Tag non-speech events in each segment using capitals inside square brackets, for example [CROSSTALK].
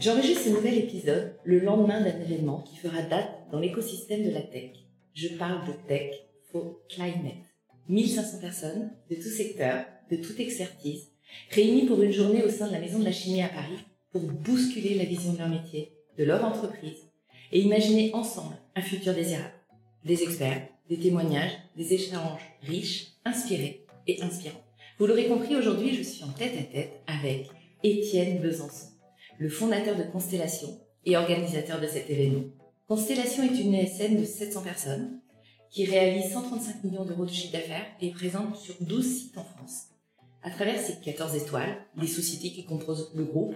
J'enregistre ce nouvel épisode le lendemain d'un événement qui fera date dans l'écosystème de la tech. Je parle de Tech for Climate. 1500 personnes de tout secteur, de toute expertise, réunies pour une journée au sein de la Maison de la Chimie à Paris pour bousculer la vision de leur métier, de leur entreprise et imaginer ensemble un futur désirable. Des experts, des témoignages, des échanges riches, inspirés et inspirants. Vous l'aurez compris, aujourd'hui, je suis en tête à tête avec Étienne Besançon, le fondateur de Constellation et organisateur de cet événement. Constellation est une ESN de 700 personnes qui réalise 135 millions d'euros de chiffre d'affaires et présente sur 12 sites en France. À travers ces 14 étoiles, les sociétés qui composent le groupe,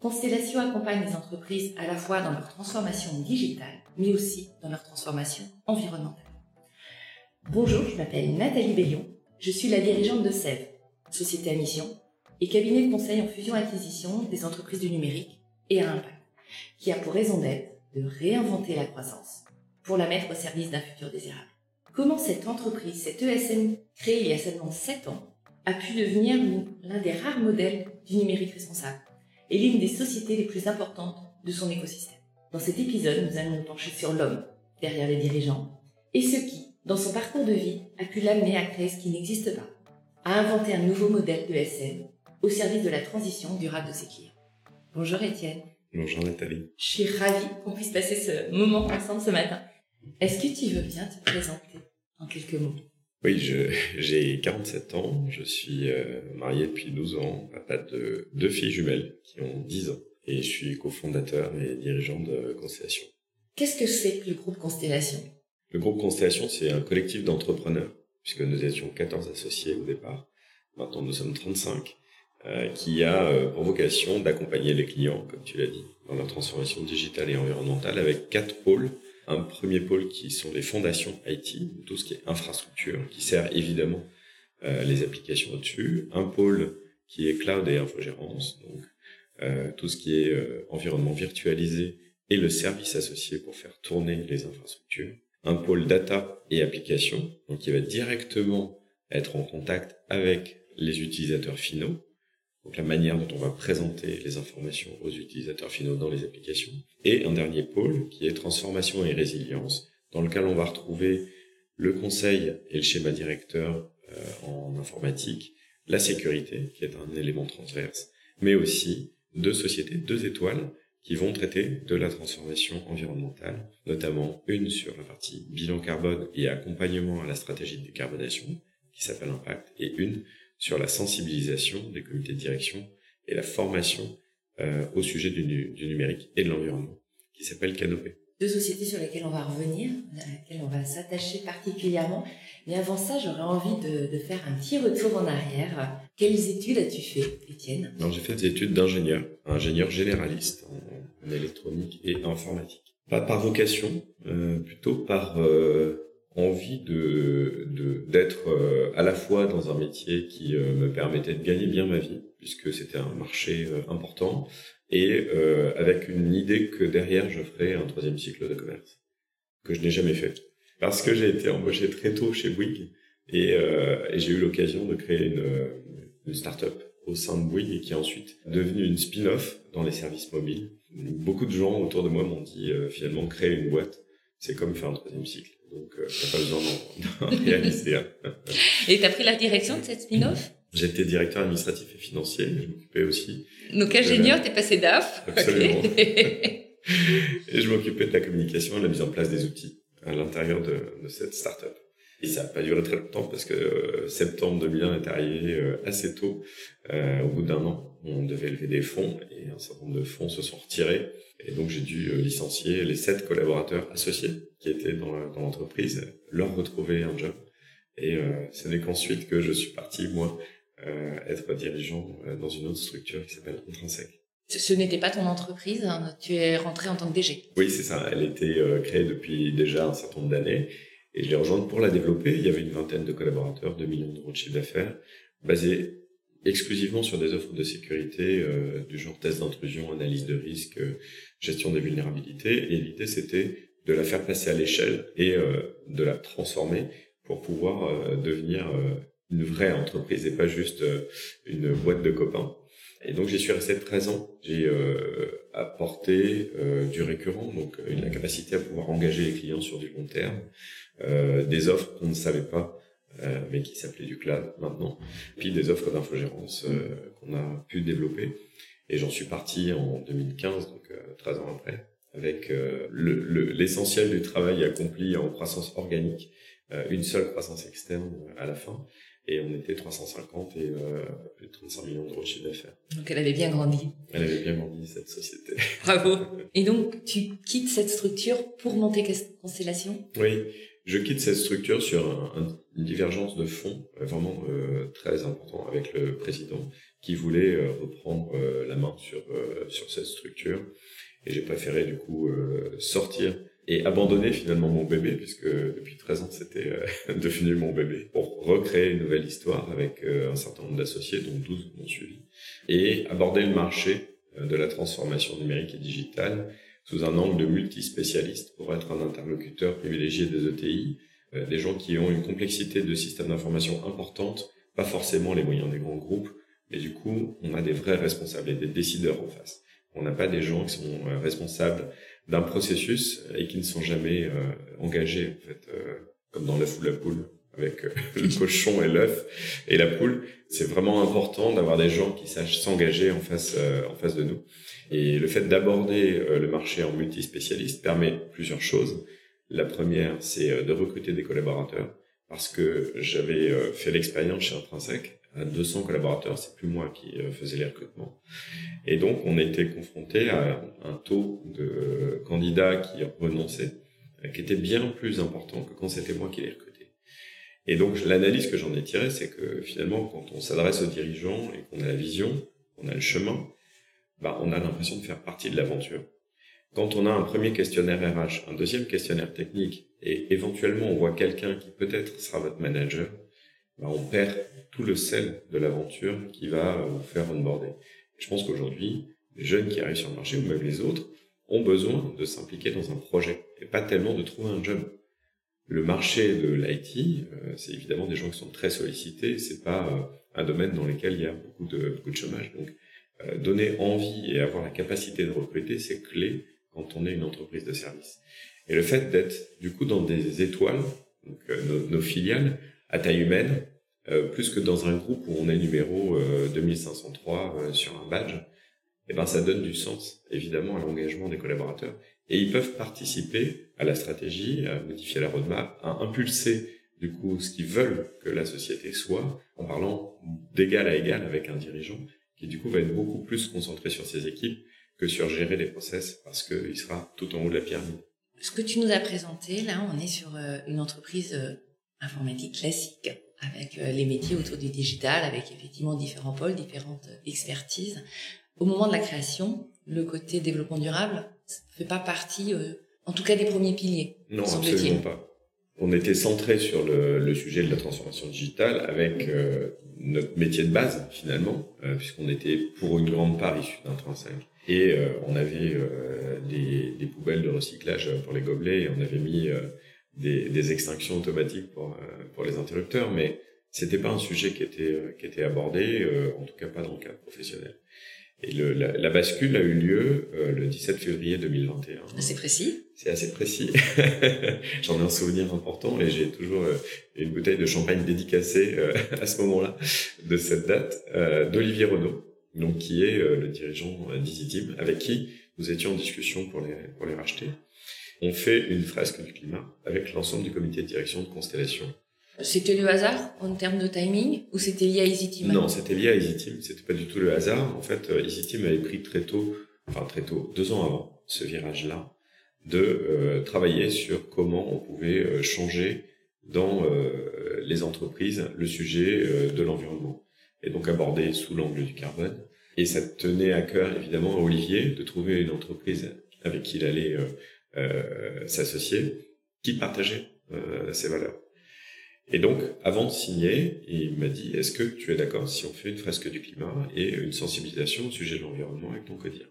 Constellation accompagne les entreprises à la fois dans leur transformation digitale, mais aussi dans leur transformation environnementale. Bonjour, je m'appelle Nathalie Bayon, je suis la dirigeante de SEV, société à mission, et cabinet de conseil en fusion-acquisition des entreprises du numérique et à impact, qui a pour raison d'être de réinventer la croissance pour la mettre au service d'un futur désirable. Comment cette entreprise, cette ESN créée il y a seulement 7 ans, a pu devenir l'un des rares modèles du numérique responsable et l'une des sociétés les plus importantes de son écosystème? Dans cet épisode, nous allons nous pencher sur l'homme derrière les dirigeants et ce qui, dans son parcours de vie, a pu l'amener à créer ce qui n'existe pas, à inventer un nouveau modèle de SN au service de la transition durable de ses clients. Bonjour Étienne. Bonjour Nathalie. Je suis ravie qu'on puisse passer ce moment ensemble ce matin. Est-ce que tu veux bien te présenter en quelques mots? Oui, [LAUGHS] j'ai 47 ans, je suis euh, marié depuis 12 ans, papa de deux filles jumelles qui ont 10 ans, et je suis cofondateur et dirigeant de Constellation. Qu'est-ce que c'est que le groupe Constellation? Le groupe Constellation, c'est un collectif d'entrepreneurs, puisque nous étions 14 associés au départ, maintenant nous sommes 35, euh, qui a euh, pour vocation d'accompagner les clients, comme tu l'as dit, dans leur transformation digitale et environnementale avec quatre pôles un premier pôle qui sont les fondations IT, tout ce qui est infrastructure, qui sert évidemment euh, les applications au-dessus. Un pôle qui est cloud et infogérance, donc euh, tout ce qui est euh, environnement virtualisé et le service associé pour faire tourner les infrastructures. Un pôle data et applications, donc qui va directement être en contact avec les utilisateurs finaux, donc la manière dont on va présenter les informations aux utilisateurs finaux dans les applications. Et un dernier pôle qui est transformation et résilience, dans lequel on va retrouver le conseil et le schéma directeur euh, en informatique, la sécurité, qui est un élément transverse, mais aussi deux sociétés, deux étoiles, qui vont traiter de la transformation environnementale, notamment une sur la partie bilan carbone et accompagnement à la stratégie de décarbonation, qui s'appelle Impact, et une sur la sensibilisation des comités de direction et la formation euh, au sujet du, du, numérique et de l'environnement, qui s'appelle Canopé. Deux sociétés sur lesquelles on va revenir, à laquelle on va s'attacher particulièrement. Mais avant ça, j'aurais envie de, de, faire un petit retour en arrière. Quelles études as-tu fait, Étienne? J'ai fait des études d'ingénieur, ingénieur généraliste en, en, électronique et informatique. Pas par vocation, euh, plutôt par euh, envie de d'être euh, à la fois dans un métier qui euh, me permettait de gagner bien ma vie puisque c'était un marché euh, important et avec une idée que derrière je ferais un troisième cycle de commerce que je n'ai jamais fait parce que j'ai été embauché très tôt chez Bouygues et, et j'ai eu l'occasion de créer une, une start-up au sein de Bouygues et qui est ensuite devenue une spin-off dans les services mobiles. Beaucoup de gens autour de moi m'ont dit finalement créer une boîte, c'est comme faire un troisième cycle. Donc, euh, pas besoin d'en [LAUGHS] réaliser un. Et t'as pris la direction de cette spin-off? J'étais directeur administratif et financier, mais je m'occupais aussi. Donc ingénieur, t'es passé DAF. Absolument. [LAUGHS] et je m'occupais de la communication et de la mise en place des outils à l'intérieur de, de cette start-up. Et ça n'a pas duré très longtemps parce que euh, septembre 2001 est arrivé euh, assez tôt. Euh, au bout d'un an, on devait lever des fonds et un certain nombre de fonds se sont retirés. Et donc j'ai dû licencier les sept collaborateurs associés qui étaient dans l'entreprise, leur retrouver un job. Et ce n'est qu'ensuite que je suis parti, moi, être dirigeant dans une autre structure qui s'appelle Intrinsèque. Ce n'était pas ton entreprise, hein, tu es rentré en tant que DG. Oui, c'est ça. Elle était créée depuis déjà un certain nombre d'années. Et je l'ai rejointe pour la développer. Il y avait une vingtaine de collaborateurs, 2 millions d'euros de chiffre d'affaires, basés exclusivement sur des offres de sécurité euh, du genre test d'intrusion, analyse de risque, euh, gestion des vulnérabilités. Et l'idée, c'était de la faire passer à l'échelle et euh, de la transformer pour pouvoir devenir une vraie entreprise et pas juste une boîte de copains. Et donc j'y suis resté 13 ans. J'ai euh, apporté euh, du récurrent, donc la capacité à pouvoir engager les clients sur du long terme, des offres qu'on ne savait pas, mais qui s'appelaient du cloud maintenant, puis des offres d'infogérance qu'on a pu développer. Et j'en suis parti en 2015, donc 13 ans après, avec l'essentiel du travail accompli en croissance organique, une seule croissance externe à la fin et on était 350 et euh, plus de 35 millions d'euros de chiffre d'affaires. Donc elle avait bien grandi. Elle avait bien grandi cette société. Bravo. [LAUGHS] Et donc tu quittes cette structure pour monter Constellation? Oui, je quitte cette structure sur une divergence de fonds euh, vraiment euh, très important avec le président qui voulait euh, reprendre euh, la main sur sur cette structure. Et j'ai préféré du coup sortir et abandonner finalement mon bébé, puisque depuis 13 ans c'était [LAUGHS] devenu mon bébé, pour recréer une nouvelle histoire avec un certain nombre d'associés, dont 12 m'ont suivi, et aborder le marché de la transformation numérique et digitale sous un angle de multispécialiste pour être un interlocuteur privilégié des ETI, des gens qui ont une complexité de système d'information importante, pas forcément les moyens des grands groupes, mais du coup on a des vrais responsables et des décideurs en face. On n'a pas des gens qui sont responsables d'un processus et qui ne sont jamais euh, engagés en fait euh, comme dans l'œuf ou la poule avec euh, [LAUGHS] le cochon et l'œuf et la poule c'est vraiment important d'avoir des gens qui sachent s'engager en face en face de nous et le fait d'aborder le marché en multispécialiste permet plusieurs choses la première c'est de recruter des collaborateurs parce que j'avais fait l'expérience chez Intrinsèque à 200 collaborateurs, c'est plus moi qui euh, faisais les recrutements. Et donc, on était confronté à un taux de candidats qui renonçaient, euh, qui était bien plus important que quand c'était moi qui les recrutais. Et donc, l'analyse que j'en ai tirée, c'est que finalement, quand on s'adresse aux dirigeants et qu'on a la vision, on a le chemin, bah, on a l'impression de faire partie de l'aventure. Quand on a un premier questionnaire RH, un deuxième questionnaire technique, et éventuellement on voit quelqu'un qui peut-être sera votre manager, bah, on perd tout le sel de l'aventure qui va vous faire onboarder. Je pense qu'aujourd'hui, les jeunes qui arrivent sur le marché, ou même les autres, ont besoin de s'impliquer dans un projet et pas tellement de trouver un job. Le marché de l'IT, euh, c'est évidemment des gens qui sont très sollicités, c'est pas euh, un domaine dans lequel il y a beaucoup de, beaucoup de chômage. Donc, euh, donner envie et avoir la capacité de recruter, c'est clé quand on est une entreprise de service. Et le fait d'être du coup dans des étoiles, donc nos filiales, à taille humaine, euh, plus que dans un groupe où on est numéro 2503 euh, euh, sur un badge, eh ben ça donne du sens évidemment à l'engagement des collaborateurs et ils peuvent participer à la stratégie, à modifier la roadmap, à impulser du coup ce qu'ils veulent que la société soit en parlant d'égal à égal avec un dirigeant qui du coup va être beaucoup plus concentré sur ses équipes que sur gérer les process parce qu'il sera tout en haut de la pyramide. Ce que tu nous as présenté, là, on est sur une entreprise informatique classique, avec euh, les métiers autour du digital, avec effectivement différents pôles, différentes expertises. Au moment de la création, le côté développement durable ne fait pas partie, euh, en tout cas, des premiers piliers. Non, absolument pas. On était centré sur le, le, sujet de la transformation digitale avec euh, notre métier de base finalement, puisqu'on était pour une grande part issu d'un 35. Et on avait des, des, poubelles de recyclage pour les gobelets et on avait mis des, des, extinctions automatiques pour, euh, pour les interrupteurs, mais c'était pas un sujet qui était, euh, qui était abordé, euh, en tout cas pas dans le cadre professionnel. Et le, la, la, bascule a eu lieu le 17 février 2021. C'est précis. C'est assez précis. [LAUGHS] J'en ai un souvenir important et j'ai toujours une bouteille de champagne dédicacée [LAUGHS] à ce moment-là de cette date d'Olivier Renaud, donc qui est le dirigeant d'EasyTeam, avec qui nous étions en discussion pour les pour les racheter on fait une fresque du climat avec l'ensemble du comité de direction de Constellation. C'était le hasard en termes de timing ou c'était lié à EasyTeam Non, c'était lié à EasyTeam. C'était pas du tout le hasard. En fait, euh, EasyTeam avait pris très tôt, enfin très tôt, deux ans avant ce virage-là, de euh, travailler sur comment on pouvait euh, changer dans les entreprises le sujet de l'environnement et donc aborder sous l'angle du carbone. Et ça tenait à cœur évidemment à Olivier de trouver une entreprise avec qui il allait euh, s'associer qui partageait euh, ces valeurs. Et donc, avant de signer, il m'a dit, est-ce que tu es d'accord si on fait une fresque du climat et une sensibilisation au sujet de l'environnement avec ton quotidien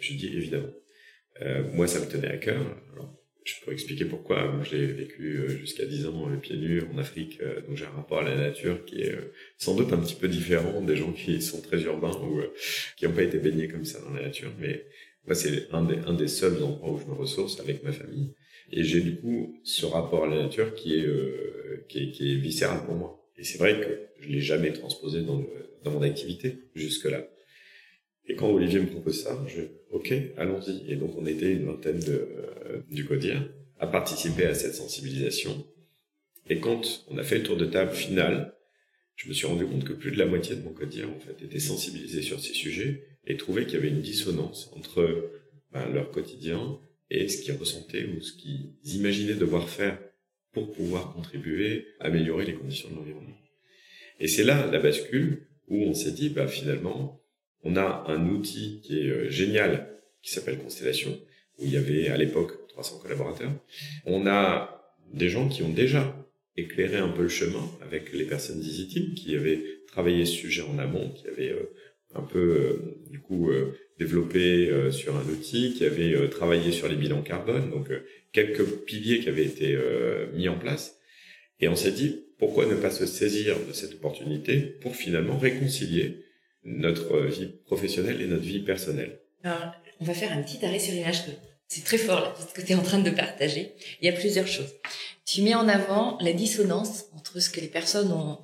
Je dis évidemment. Euh, moi, ça me tenait à cœur. Alors, je pourrais expliquer pourquoi. Moi, j'ai vécu euh, jusqu'à 10 ans pieds nus en Afrique, donc j'ai un rapport à la nature qui est sans doute un petit peu différent des gens qui sont très urbains ou qui n'ont pas été baignés comme ça dans la nature. Mais moi, c'est un des, un des seuls endroits où je me ressource avec ma famille. Et j'ai du coup ce rapport à la nature qui est, qui est, qui est viscéral pour moi. Et c'est vrai que je l'ai jamais transposé dans, dans mon activité jusque-là. Et quand Olivier me propose ça, je ok, allons-y. Et donc on était une vingtaine de, euh, du CODIR à participer à cette sensibilisation. Et quand on a fait le tour de table final, je me suis rendu compte que plus de la moitié de mon CODIR en fait était sensibilisé sur ces sujets et trouvait qu'il y avait une dissonance entre ben, leur quotidien et ce qu'ils ressentaient ou ce qu'ils imaginaient devoir faire pour pouvoir contribuer à améliorer les conditions de l'environnement. Et c'est là la bascule où on s'est dit, bah, finalement, on a un outil qui est euh, génial, qui s'appelle Constellation, où il y avait à l'époque 300 collaborateurs. On a des gens qui ont déjà éclairé un peu le chemin avec les personnes d'EasyTeam, qui avaient travaillé ce sujet en amont, qui avaient euh, un peu, euh, du coup, développé sur un outil, qui avaient travaillé sur les bilans carbone, donc quelques piliers qui avaient été mis en place. Et on s'est dit, pourquoi ne pas se saisir de cette opportunité pour finalement réconcilier notre vie professionnelle et notre vie personnelle? Alors, on va faire un petit arrêt sur image que c'est très fort là, ce que tu es en train de partager. Il y a plusieurs choses. Tu mets en avant la dissonance entre ce que les personnes ont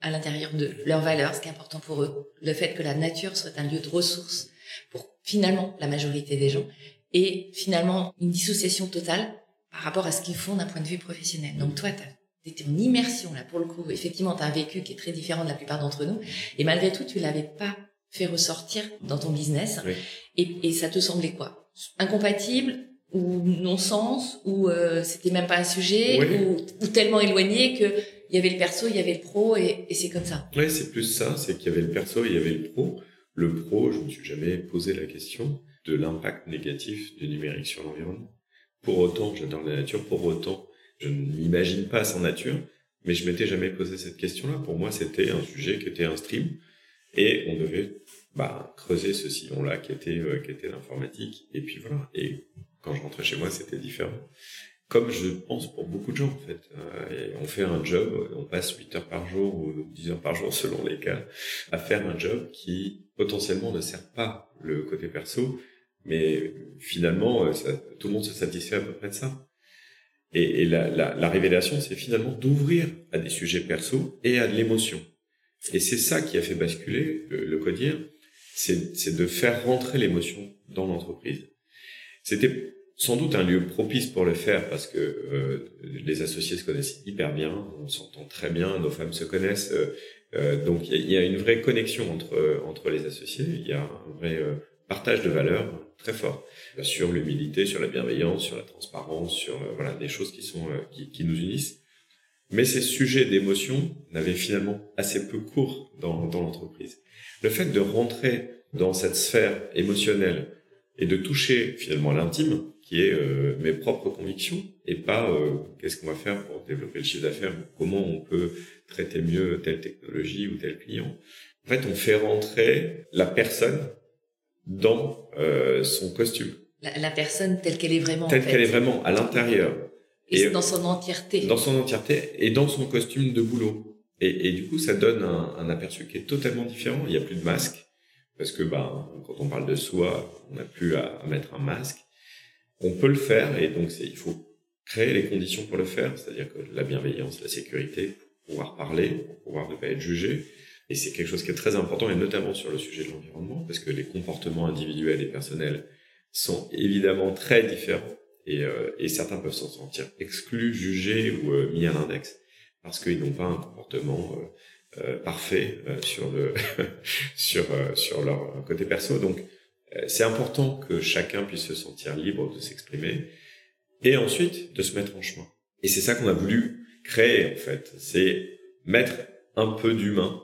à l'intérieur de leurs valeurs, ce qui est important pour eux, le fait que la nature soit un lieu de ressources pour finalement la majorité des gens, et finalement une dissociation totale par rapport à ce qu'ils font d'un point de vue professionnel. Donc toi, tu étais en immersion là pour le coup. Effectivement, tu as un vécu qui est très différent de la plupart d'entre nous et malgré tout, tu l'avais pas fait ressortir dans ton business et, et, ça te semblait quoi? Incompatible ou non-sens ou euh, c'était même pas un sujet ou, ou, tellement éloigné que il y avait le perso, il y avait le pro et, et c'est comme ça? Oui, c'est plus ça, c'est qu'il y avait le perso, il y avait le pro. Le pro, je me suis jamais posé la question de l'impact négatif du numérique sur l'environnement. Pour autant, j'adore la nature, pour autant, je ne m'imagine pas sans nature, mais je m'étais jamais posé cette question-là. Pour moi, c'était un sujet qui était un stream et on devait bah, creuser ce sillon-là qui était euh, qui était l'informatique. Et puis voilà. Et quand je rentrais chez moi, c'était différent. Comme je pense pour beaucoup de gens en fait. Euh, on fait un job, on passe 8 heures par jour ou 10 heures par jour [LAUGHS] selon les cas, à faire un job qui potentiellement ne sert pas le côté perso, mais finalement, euh, tout le monde se satisfait à peu près de ça. Et, la, la, la, révélation, c'est finalement d'ouvrir à des sujets perso et à de l'émotion. Et c'est ça qui a fait basculer le, le codir, c'est de faire rentrer l'émotion dans l'entreprise. C'était sans doute un lieu propice pour le faire parce que euh, les associés se connaissent hyper bien, on s'entend très bien, nos femmes se connaissent. Euh donc il y, y, a une vraie connexion entre entre les associés, il y a un vrai euh, partage de valeurs très fort sur l'humilité, sur la bienveillance, sur la transparence, sur euh, voilà des choses qui sont euh, qui, qui, nous unissent. Mais ces sujets d'émotion n'avaient finalement assez peu cours dans, dans l'entreprise. Le fait de rentrer dans cette sphère émotionnelle et de toucher finalement l'intime, qui est euh, mes propres convictions, et pas qu'est-ce qu'on va faire pour développer le chiffre d'affaires, comment on peut traiter mieux telle technologie ou tel client. En fait, on fait rentrer la personne dans euh, son costume. La, la, personne telle qu'elle est vraiment. Telle qu'elle est vraiment à l'intérieur. Et, dans son entièreté. Dans son entièreté et dans son costume de boulot. Et, et du coup, ça donne un, un, aperçu qui est totalement différent. Il n'y a plus de masque parce que ben quand on parle de soi, on n'a plus à, à, mettre un masque. On peut le faire et donc il faut créer les conditions pour le faire, c'est-à-dire que la bienveillance, la sécurité, pour pouvoir parler, pour pouvoir ne pas être jugé, et c'est quelque chose qui est très important, et notamment sur le sujet de l'environnement, parce que les comportements individuels et personnels sont évidemment très différents, et, euh, et certains peuvent s'en sentir exclus, jugés ou euh, mis à l'index, parce qu'ils n'ont pas un comportement euh, euh parfait euh, sur le [LAUGHS] sur sur leur côté perso. Donc c'est important que chacun puisse se sentir libre de s'exprimer, et ensuite de se mettre en chemin. Et c'est ça qu'on a voulu créer en fait, c'est mettre un peu d'humain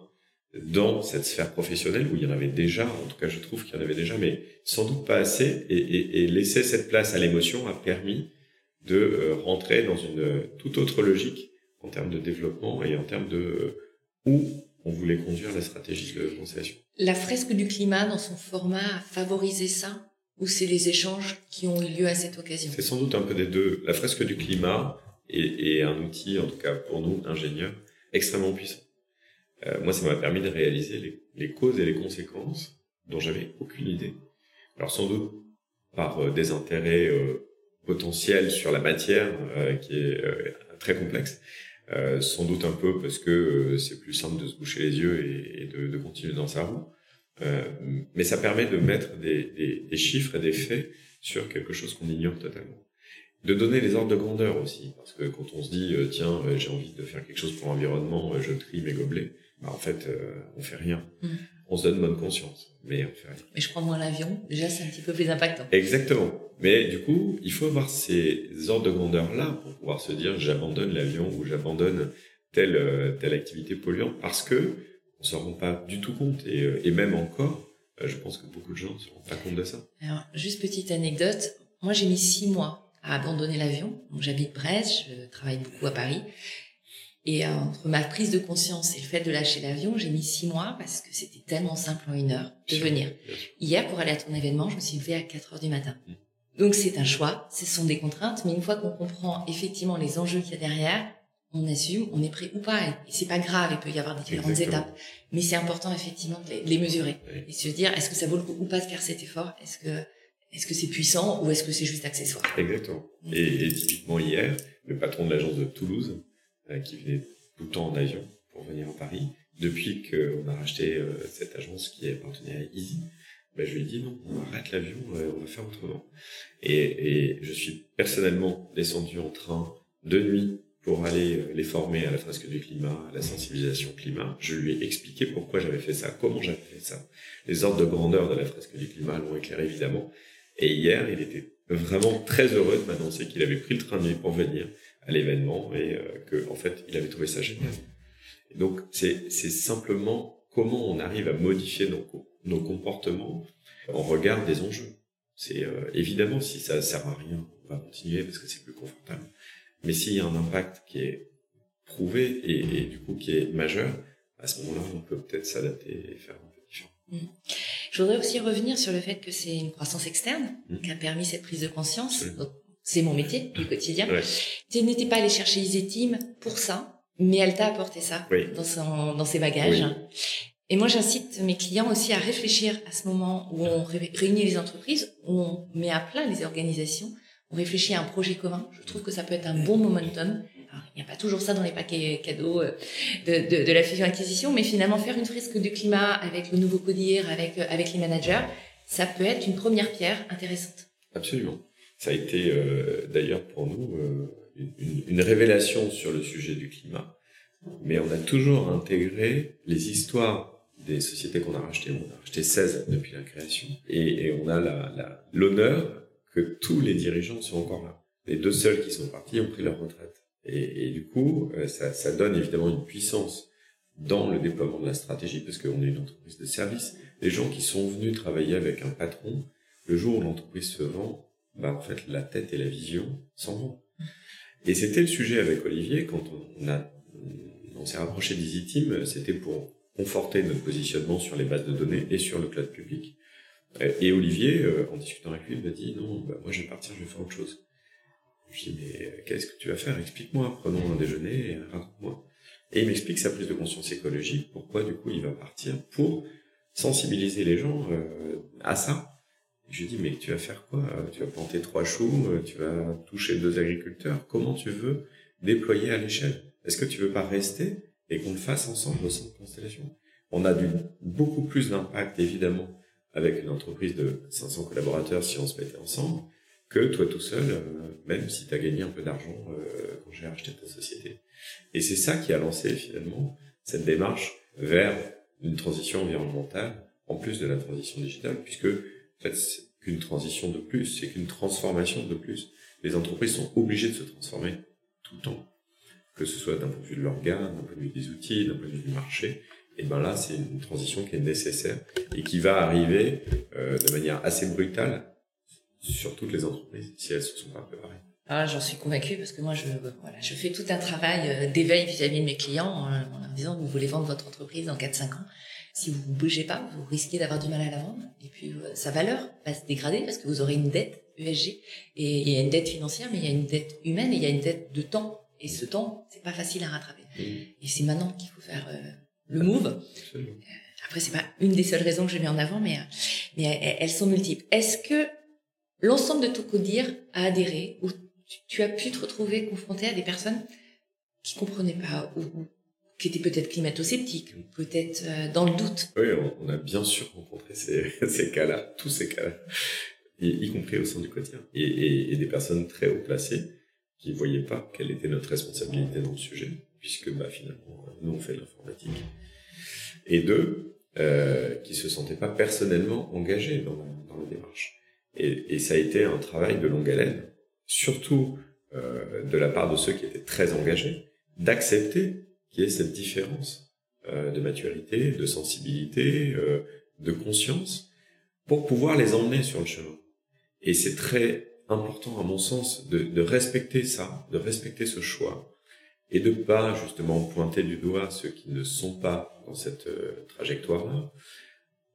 dans cette sphère professionnelle où il y en avait déjà, en tout cas je trouve qu'il y en avait déjà, mais sans doute pas assez, et, et, et laisser cette place à l'émotion a permis de euh, rentrer dans une toute autre logique en termes de développement et en termes de euh, où on voulait conduire la stratégie de constellation. La fresque du climat dans son format a favorisé ça ou c'est les échanges qui ont eu lieu à cette occasion? C'est sans doute un peu des deux. La fresque du climat est, un outil, en tout cas pour nous, ingénieurs, extrêmement puissant. Euh, moi, ça m'a permis de réaliser les, causes et les conséquences dont j'avais aucune idée. Alors sans doute par euh, des intérêts euh, potentiels sur la matière qui est très complexe, sans doute un peu parce que c'est plus simple de se boucher les yeux et, de, de, continuer dans sa roue. mais ça permet de mettre des, des, des chiffres et des faits sur quelque chose qu'on ignore totalement de donner les ordres de grandeur aussi parce que quand on se dit tiens j'ai envie de faire quelque chose pour l'environnement je trie mes gobelets bah, en fait, euh, on fait rien. Mm. On se donne bonne conscience, mais on fait rien. Mais je prends moins l'avion, déjà c'est un petit peu plus impactant. Exactement. Mais du coup, il faut avoir ces ordres de grandeur-là pour pouvoir se dire j'abandonne l'avion ou j'abandonne telle, euh, telle activité polluante parce que on se rend pas du tout compte et, euh, et même encore, je pense que beaucoup de gens ne se rendent pas compte de ça. Alors, juste petite anecdote. Moi, j'ai mis six mois à abandonner l'avion. J'habite Brest, je travaille beaucoup à Paris. Et euh, entre ma prise de conscience et le fait de lâcher l'avion, j'ai mis six mois parce que c'était tellement simple en une heure de venir. Hier, pour aller à ton événement, je me suis levée à 4 heures du matin. Mm. Donc c'est un choix, ce sont des contraintes, mais une fois qu'on comprend effectivement les enjeux qu'il y a derrière, on assume, on est prêt ou pas. Et c'est pas grave, il peut y avoir différentes étapes. Mais c'est important effectivement de les, mesurer et se dire est-ce que ça vaut le coup ou pas de faire cet effort? Est-ce que est-ce que c'est puissant ou est-ce que c'est juste accessoire? Exactement. Mm. Et, et, typiquement hier, le patron de l'agence de Toulouse euh, qui venait tout le temps en avion pour venir à Paris. Depuis qu'on a racheté euh, cette agence qui appartenait à Easy, ben, je lui ai dit non, on arrête l'avion, euh, on va faire autrement. Et, et je suis personnellement descendu en train de nuit pour aller les former à la fresque du climat, à la sensibilisation climat. Je lui ai expliqué pourquoi j'avais fait ça, comment j'avais fait ça. Les ordres de grandeur de la fresque du climat l'ont éclairé évidemment. Et hier, il était vraiment très heureux de m'annoncer qu'il avait pris le train de nuit pour venir à l'événement et euh, que en fait il avait trouvé ça génial. Donc c'est simplement comment on arrive à modifier nos nos comportements en regard des enjeux. C'est euh, évidemment si ça sert à rien, on va continuer parce que c'est plus confortable. Mais s'il y a un impact qui est prouvé et, du coup qui est majeur, à ce moment-là, on peut peut-être s'adapter et faire un peu différent. Mmh. Je voudrais aussi revenir sur le fait que c'est une croissance externe mmh. qui a permis cette prise de conscience c'est mon métier du quotidien. Tu n'étais pas allé chercher Isetim pour ça, mais elle t'a apporté ça dans, son, dans ses bagages. Et moi, j'incite mes clients aussi à réfléchir à ce moment où on réunit les entreprises, où on met à plat les organisations, on réfléchit à un projet commun. Je trouve que ça peut être un bon momentum. il n'y a pas toujours ça dans les paquets cadeaux euh, de, la fusion-acquisition, mais finalement, faire une fresque du climat avec le nouveau codir, avec, euh, avec les managers, ça peut être une première pierre intéressante. Absolument. Ça a été euh, d'ailleurs pour nous une, révélation sur le sujet du climat. Mais on a toujours intégré les histoires des sociétés qu'on a rachetées. On a racheté 16 depuis la création. Et, on a l'honneur que tous les dirigeants sont encore là. Les deux seuls qui sont partis ont pris leur retraite. Et, du coup, euh, ça, donne évidemment une puissance dans le déploiement de la stratégie, parce qu'on est une entreprise de service. Les gens qui sont venus travailler avec un patron, le jour où l'entreprise se vend, bah, en fait, la tête et la vision s'en vont. Et c'était le sujet avec Olivier quand on s'est rapproché d'Easy Team, c'était pour conforter notre positionnement sur les bases de données et sur le cloud public. Et Olivier, euh, en discutant avec lui, m'a dit non, bah, moi je vais partir, je vais faire autre chose. Je lui dit mais qu'est-ce que tu vas faire? Explique-moi, prenons un déjeuner, et raconte-moi. Et il m'explique sa prise de conscience écologique, pourquoi du coup il va partir pour sensibiliser les gens euh, à ça je lui dis, mais tu vas faire quoi? Tu vas planter trois choux, euh, tu vas toucher deux agriculteurs. Comment tu veux déployer à l'échelle? Est-ce que tu veux pas rester et qu'on le fasse ensemble au sein de Constellation On a du, beaucoup plus d'impact, évidemment, avec une entreprise de 500 collaborateurs si on se mettait ensemble, que toi tout seul, euh, même si tu as gagné un peu d'argent euh, quand j'ai acheté ta société. Et c'est ça qui a lancé finalement cette démarche vers une transition environnementale, en plus de la transition digitale, puisque en fait, c'est qu'une transition de plus, c'est qu'une transformation de plus. Les entreprises sont obligées de se transformer tout le temps, que ce soit d'un point de vue de l'organe, d'un point de vue des outils, d'un point de vue du marché. Et ben là, c'est une transition qui est nécessaire et qui va arriver euh, de manière assez brutale sur toutes les entreprises si elles se sont pas préparées. Ah, j'en suis convaincue parce que moi, je, fais tout un travail euh, d'éveil vis-à-vis de mes clients en, en leur disant, vous voulez vendre votre entreprise dans 4-5 ans si vous ne bougez pas, vous risquez d'avoir du mal à la vendre. Et puis, euh, sa valeur va se dégrader parce que vous aurez une dette ESG. Et il y a une dette financière, mais il y a une dette humaine et il y a une dette de temps. Et ce temps, c'est pas facile à rattraper. Et c'est maintenant qu'il faut faire euh, le move. Absolument. Après, c'est pas une des seules raisons que j'ai mis en avant, mais, mais elles sont multiples. Est-ce que l'ensemble de ton codir a adhéré ou tu as pu te retrouver confronté à des personnes qui comprenaient pas ou, qui étaient peut-être climato-sceptiques, peut-être euh, dans le doute? Oui, on, a bien sûr rencontré ces, [LAUGHS] ces cas-là, tous ces cas-là, y, compris au sein du quotidien, et, et, des personnes très haut placées qui voyaient pas quelle était notre responsabilité dans le sujet, puisque bah, finalement, nous on fait l'informatique, et deux, euh, qui se sentaient pas personnellement engagés dans, dans la démarche. Et, et, ça a été un travail de longue haleine, surtout euh, de la part de ceux qui étaient très engagés, d'accepter qu'il y ait cette différence euh, de maturité, de sensibilité, euh, de conscience, pour pouvoir les emmener sur le chemin. Et c'est très important, à mon sens, de, de, respecter ça, de respecter ce choix, et de pas justement pointer du doigt ceux qui ne sont pas dans cette euh, trajectoire-là,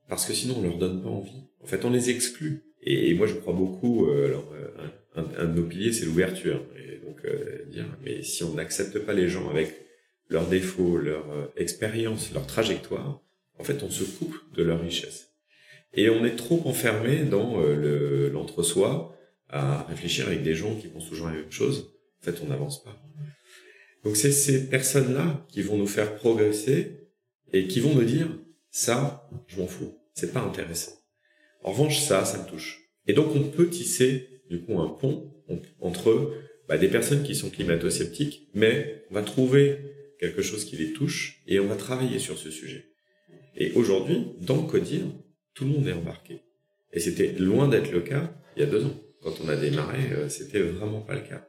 parce que sinon on leur donne pas envie. En fait, on les exclut. Et, moi, je crois beaucoup. Euh, alors, euh, un, un, de nos piliers, c'est l'ouverture. Et donc dire, mais si on n'accepte pas les gens avec leurs défauts, leur expérience, leur trajectoire, en fait, on se coupe de leur richesse. Et on est trop enfermé dans l'entre-soi à réfléchir avec des gens qui pensent toujours la même chose. En fait, on n'avance pas. Donc c'est ces personnes-là qui vont nous faire progresser et qui vont me dire ça, je m'en fous, c'est pas intéressant. En revanche, ça, ça me touche. Et donc on peut tisser du coup un pont entre bah, des personnes qui sont climato-sceptiques, mais on va trouver quelque chose qui les touche et on va travailler sur ce sujet. Et aujourd'hui, dans le Codir, tout le monde est embarqué. Et c'était loin d'être le cas il y a deux ans. Quand on a démarré, euh, c'était vraiment pas le cas.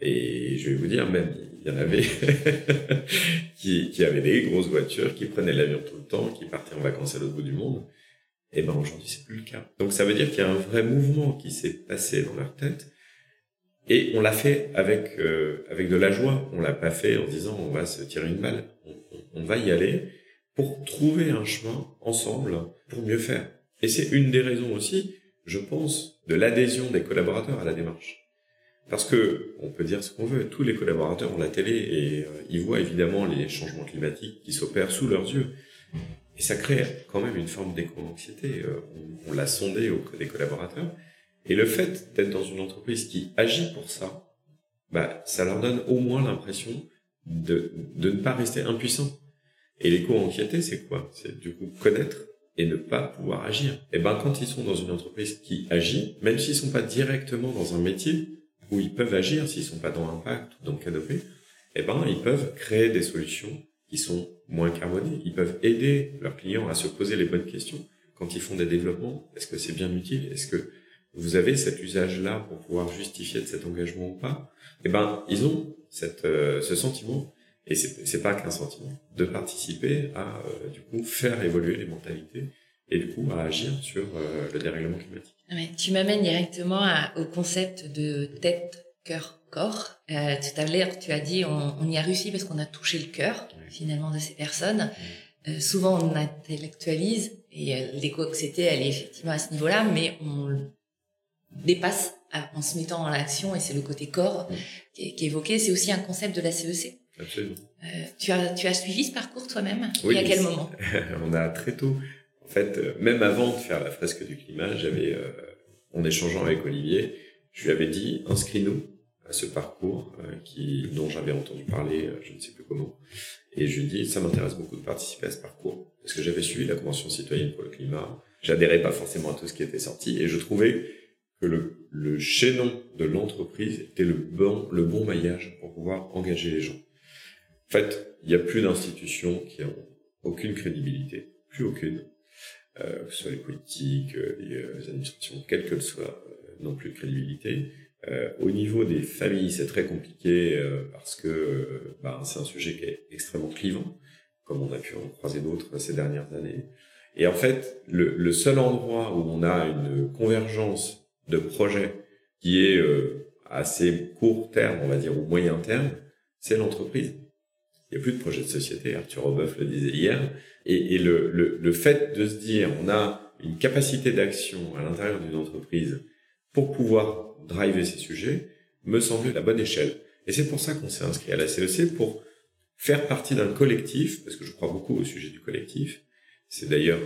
Et je vais vous dire, même, il y en avait [LAUGHS] qui, qui avaient des grosses voitures, qui prenaient l'avion tout le temps, qui partaient en vacances à l'autre bout du monde. Et ben aujourd'hui, c'est plus le cas. Donc ça veut dire qu'il y a un vrai mouvement qui s'est passé dans leur tête. Et on l'a fait avec euh, avec de la joie. On l'a pas fait en disant on va se tirer une balle. On, on, va y aller pour trouver un chemin ensemble pour mieux faire. Et c'est une des raisons aussi, je pense, de l'adhésion des collaborateurs à la démarche. Parce que on peut dire ce qu'on veut, tous les collaborateurs ont la télé et euh, ils voient évidemment les changements climatiques qui s'opèrent sous leurs yeux. Et ça crée quand même une forme d'éco-anxiété. Euh, on, l'a sondé auprès des collaborateurs. Et le fait d'être dans une entreprise qui agit pour ça, bah, ça leur donne au moins l'impression de, de ne pas rester impuissant. Et l'éco-anxiété, c'est quoi? C'est du coup connaître et ne pas pouvoir agir. Et ben quand ils sont dans une entreprise qui agit, même s'ils sont pas directement dans un métier, où ils peuvent agir s'ils sont pas dans l'impact ou dans canopé, eh ben, ils peuvent créer des solutions qui sont moins carbonées. Ils peuvent aider leurs clients à se poser les bonnes questions quand ils font des développements. Est-ce que c'est bien utile? Est-ce que vous avez cet usage-là pour pouvoir justifier de cet engagement ou pas? Eh ben, ils ont cette, euh, ce sentiment, et c'est, pas qu'un sentiment, de participer à, euh, du coup, faire évoluer les mentalités et du coup, à agir sur euh, le dérèglement climatique. Ouais, tu m'amènes directement au concept de tête, cœur, corps. Euh, tout à l'heure, tu as dit on, on, y a réussi parce qu'on a touché le cœur finalement de ces personnes. Souvent, on intellectualise et euh, l'éco-anxiété, elle est effectivement à ce niveau-là, mais on dépasse en se mettant en action et c'est le côté corps qui, est, qui, est, évoqué. C'est aussi un concept de la CEC. Absolument. Euh, tu as tu as suivi ce parcours toi-même? Oui, Et à quel moment? [LAUGHS] On a très tôt en fait, euh, même avant de faire la fresque du climat, j'avais, euh, en échangeant avec Olivier, je lui avais dit inscris-nous à ce parcours euh, qui dont j'avais entendu parler, je ne sais plus comment. Et je lui ai dit ça m'intéresse beaucoup de participer à ce parcours parce que j'avais suivi la convention citoyenne pour le climat. J'adhérais pas forcément à tout ce qui était sorti et je trouvais que le, le chaînon de l'entreprise était le bon, le bon maillage pour pouvoir engager les gens. En fait, il n'y a plus d'institutions qui ont aucune crédibilité, plus aucune euh, que ce soit les politiques, euh, euh, les administrations, quelles que soient, non plus de crédibilité. au niveau des familles, c'est très compliqué parce que bah, c'est un sujet qui est extrêmement clivant, comme on a pu en croiser d'autres ces dernières années. Et en fait, le, le, seul endroit où on a une convergence de projets qui est assez court terme, on va dire, ou moyen terme, c'est l'entreprise. Il n'y a plus de projet de société, Arthur Robeuf le disait hier. Et, et le, le, le, fait de se dire, on a une capacité d'action à l'intérieur d'une entreprise pour pouvoir driver ces sujets, me semble la bonne échelle. Et c'est pour ça qu'on s'est inscrit à la CEC, pour faire partie d'un collectif, parce que je crois beaucoup au sujet du collectif. C'est d'ailleurs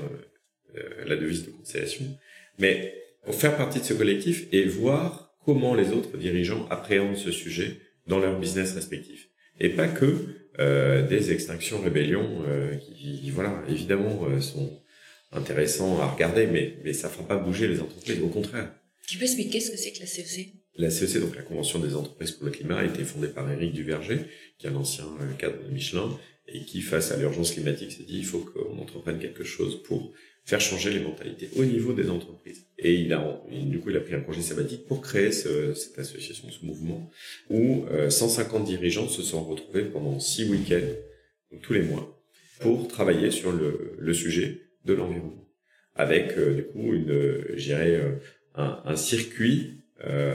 euh, la devise de Constellation. Mais pour faire partie de ce collectif et voir comment les autres dirigeants appréhendent ce sujet dans leur business respectif. Et pas que euh, des extinctions rébellions euh, qui, voilà, évidemment, euh, sont intéressants à regarder, mais, mais ça ne fera pas bouger les entreprises, au contraire. Tu peux expliquer ce que c'est que la CEC La CEC, donc la Convention des entreprises pour le climat, a été fondée par Éric Duverger, qui est un ancien cadre de Michelin, et qui, face à l'urgence climatique, s'est dit il faut qu'on entreprenne quelque chose pour faire changer les mentalités au niveau des entreprises. Et il a, du coup, il a pris un congé sabbatique pour créer ce, cette association, ce mouvement, où 150 euh, dirigeants se sont retrouvés pendant six week-ends, tous les mois, pour travailler sur le, le sujet de l'environnement, avec euh, du coup une, j'irais, euh, un, un, circuit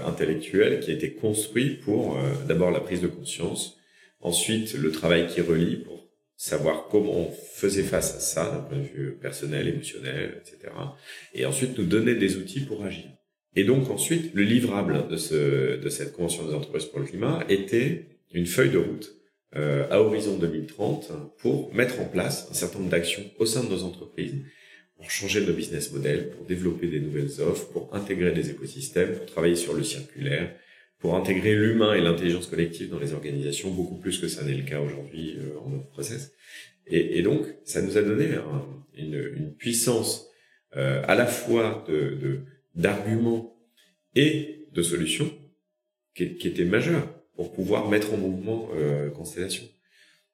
intellectuel qui a été construit pour d'abord la prise de conscience, ensuite le travail qui relie pour savoir comment on faisait face à ça d'un point de vue personnel, émotionnel, etc. Et ensuite nous donner des outils pour agir. Et donc ensuite, le livrable de, ce, de cette Convention des entreprises pour le climat était une feuille de route euh, à horizon 2030 pour mettre en place un certain nombre d'actions au sein de nos entreprises pour changer nos business models, pour développer des nouvelles offres, pour intégrer des écosystèmes, pour travailler sur le circulaire, pour intégrer l'humain et l'intelligence collective dans les organisations, beaucoup plus que ça n'est le cas aujourd'hui euh, en notre process. Et, et, donc, ça nous a donné une, une, puissance euh, à la fois de d'arguments et de solutions qui, qui, était majeure pour pouvoir mettre en mouvement euh, Constellation.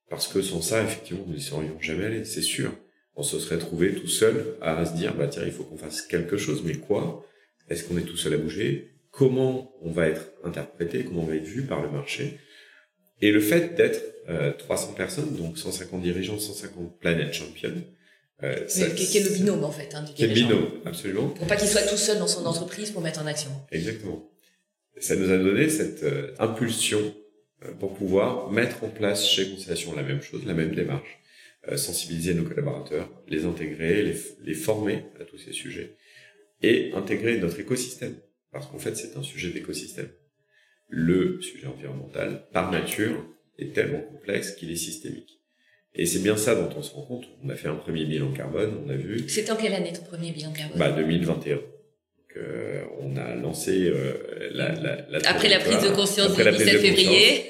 Parce que sans ça, effectivement, nous n'y serions jamais allés, c'est sûr. On se serait trouvé tout seul à se dire, bah tiens, il faut qu'on fasse quelque chose, mais quoi? Est-ce qu'on est tout seul à bouger? Comment on va être interprété, comment on va être vu par le marché. Et le fait d'être euh, 300 personnes, donc 150 dirigeants, 150 planètes championnes, euh, ça, qui est le binôme en fait hein, du le binôme, absolument. Pour pas qu'il soit tout seul dans son entreprise pour mettre en action. Exactement. Ça nous a donné cette euh, impulsion euh, pour pouvoir mettre en place chez Constellation la même chose, la même démarche, euh, sensibiliser nos collaborateurs, les intégrer, les, les former à tous ces sujets et intégrer notre écosystème parce qu'en fait, c'est un sujet d'écosystème. Le sujet environnemental, par nature, est tellement complexe qu'il est systémique. Et c'est bien ça dont on se rend compte. On a fait un premier bilan carbone, on a vu. C'était en quelle année ton premier bilan carbone? Bah 2021. Donc, euh, on a lancé euh, la, la, la après la prise de conscience du 17 février.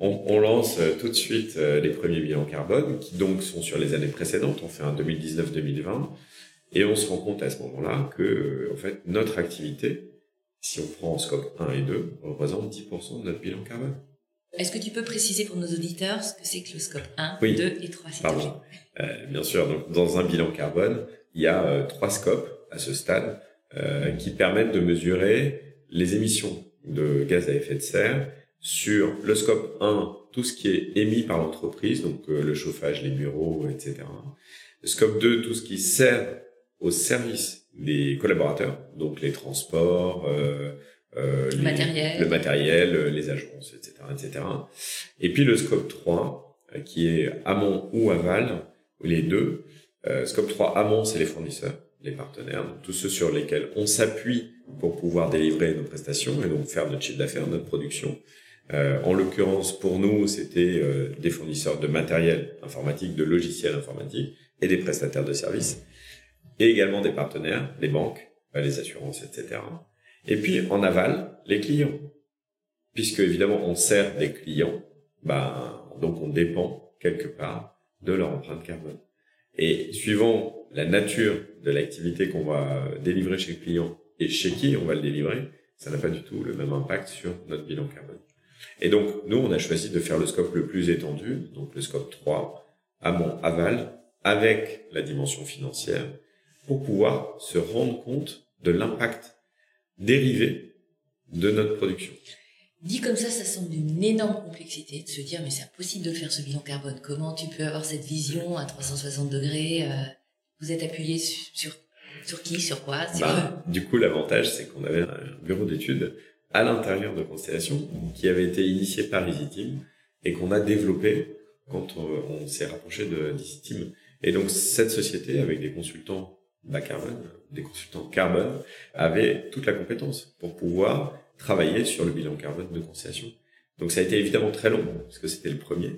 on, on, lance euh, tout de suite euh, les premiers bilans carbone qui donc sont sur les années précédentes. On fait un 2019-2020 et on se rend compte à ce moment-là que en fait notre activité si on prend scope 1 et 2, représente 10% de notre bilan carbone. Est-ce que tu peux préciser pour nos auditeurs ce que c'est que le scope 1, 2 et 3 Pardon. Euh, bien sûr, donc dans un bilan carbone, il y a euh, trois scopes à ce stade euh, qui permettent de mesurer les émissions de gaz à effet de serre sur le scope 1, tout ce qui est émis par l'entreprise, donc euh, le chauffage, les bureaux, etc. Le scope 2, tout ce qui sert au service les collaborateurs, donc les transports, euh, euh, le, matériel. le matériel, euh, les agences, etc., etc. Et puis le scope 3, euh, qui est amont ou aval, les deux. Euh, scope 3 amont, c'est les fournisseurs, les partenaires, donc tous ceux sur lesquels on s'appuie pour pouvoir délivrer nos prestations et donc faire notre chiffre d'affaires, notre production. Euh, en l'occurrence, pour nous, c'était des fournisseurs de matériel informatique, de logiciels informatiques et des prestataires de services et également des partenaires, les banques, euh, les assurances, etc. Et puis en aval, les clients, puisque évidemment on sert des clients, ben donc on dépend quelque part de leur empreinte carbone. Et suivant la nature de l'activité qu'on va délivrer chez le client et chez qui on va le délivrer, ça n'a pas du tout le même impact sur notre bilan carbone. Et donc, nous, on a choisi de faire le scope le plus étendu, donc le scope 3, amont-aval, avec la dimension financière, pour pouvoir se rendre compte de l'impact dérivé de notre production. Dit comme ça, ça semble d'une énorme complexité de se dire mais c'est impossible de faire ce bilan carbone. Comment tu peux avoir cette vision à 360 degrés euh, Vous êtes appuyé sur sur qui, sur quoi bah, Du coup, l'avantage c'est qu'on avait un bureau d'études à l'intérieur de Constellation qui avait été initié par EasyTeam et qu'on a développé quand on, s'est rapproché de d'Ici Et donc cette société, avec des consultants bas carbone, des consultants carbone, avait toute la compétence pour pouvoir travailler sur le bilan carbone de concession. Donc ça a été évidemment très long, parce que c'était le premier,